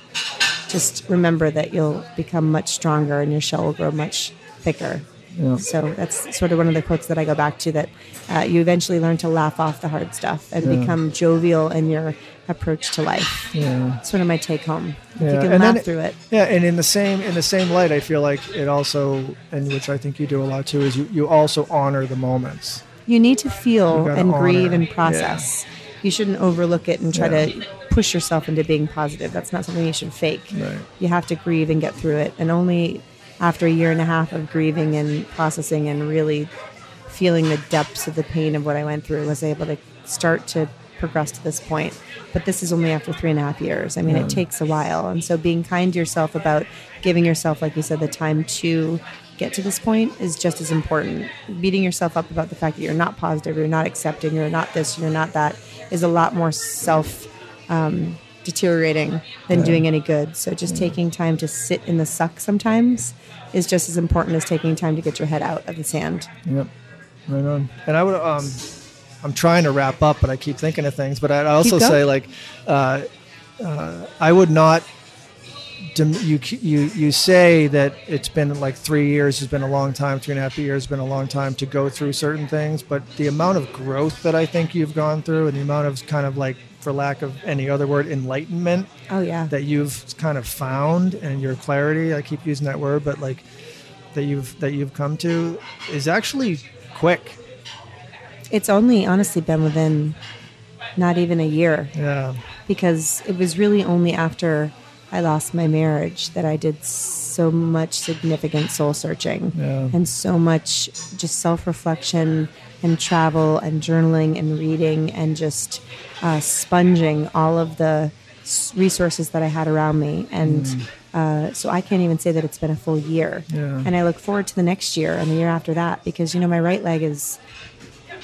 just remember that you'll become much stronger and your shell will grow much thicker. Yeah. So that's sort of one of the quotes that I go back to that uh, you eventually learn to laugh off the hard stuff and Yeah. become jovial in your approach to life. Yeah. It's one of my take home. If Yeah, you can and laugh through it. Yeah, and in the same in the same light, I feel like it also, and which I think you do a lot too, is you, you also honor the moments. You need to feel and grieve and process. You shouldn't overlook it and try Yeah. to push yourself into being positive. That's not something you should fake. Right. You have to grieve and get through it. And only after a year and a half of grieving and processing and really feeling the depths of the pain of what I went through was I able to start to progress to this point. But this is only after three and a half years. I mean, Yeah. it takes a while. And so being kind to yourself about giving yourself, like you said, the time to get to this point is just as important. Beating yourself up about the fact that you're not positive, you're not accepting, you're not this, you're not that is a lot more self um, deteriorating than doing any good. So just taking time to sit in the suck sometimes is just as important as taking time to get your head out of the sand. Yep. Right on. And I would um I'm trying to wrap up, but I keep thinking of things. But I'd also say like uh, uh, I would not. dem- You you you say that it's been like three years has been a long time, three and a half years has been a long time to go through certain things. But the amount of growth that I think you've gone through, and the amount of kind of like, for lack of any other word, enlightenment Oh yeah. that you've kind of found and your clarity i keep using that word but like that you've that you've come to is actually quick It's only honestly been within not even a year yeah because it was really only after I lost my marriage that I did so much significant soul searching Yeah. and so much just self reflection and travel and journaling and reading and just uh, sponging all of the resources that I had around me. And uh, so I can't even say that it's been a full year. Yeah. And I look forward to the next year and the year after that because, you know, my right leg is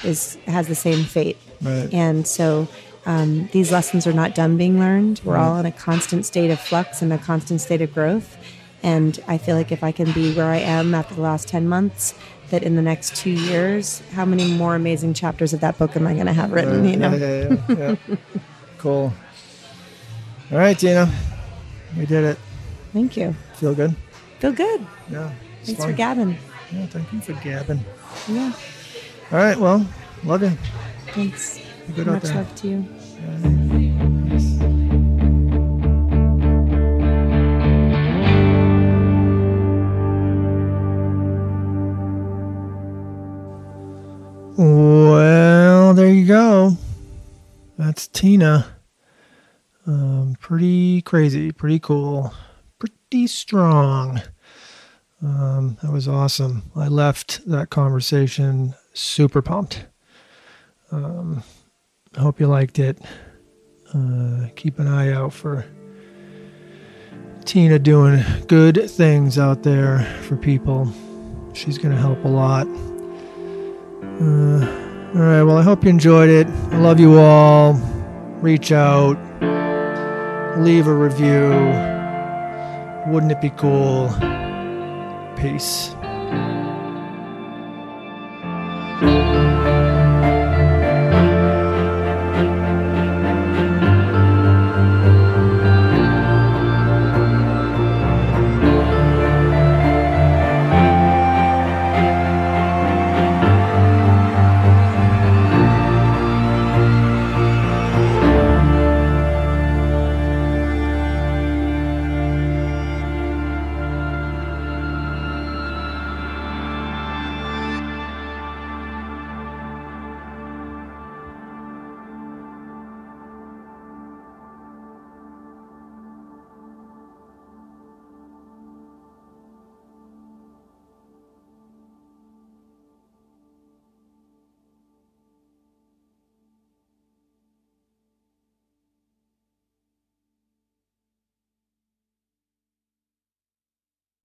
is has the same fate. Right. And so um, these lessons are not done being learned. We're all in a constant state of flux and a constant state of growth. And I feel like if I can be where I am after the last 10 months, that in the next two years, how many more amazing chapters of that book am I going to have written? You know? yeah, yeah, yeah, [LAUGHS] cool all right tina we did it Thank you. feel good Feel good. yeah Thanks fun. for gabbing. yeah thank you for gabbing Yeah. all right well love you Thanks. Good out Much there. love to you. Well, there you go. That's Tina. Um, pretty crazy, pretty cool, pretty strong. Um, that was awesome. I left that conversation super pumped. I hope you liked it. Uh, keep an eye out for Tina doing good things out there for people. She's going to help a lot. Uh, all right. Well, I hope you enjoyed it. I love you all. Reach out, leave a review. Wouldn't it be cool? Peace.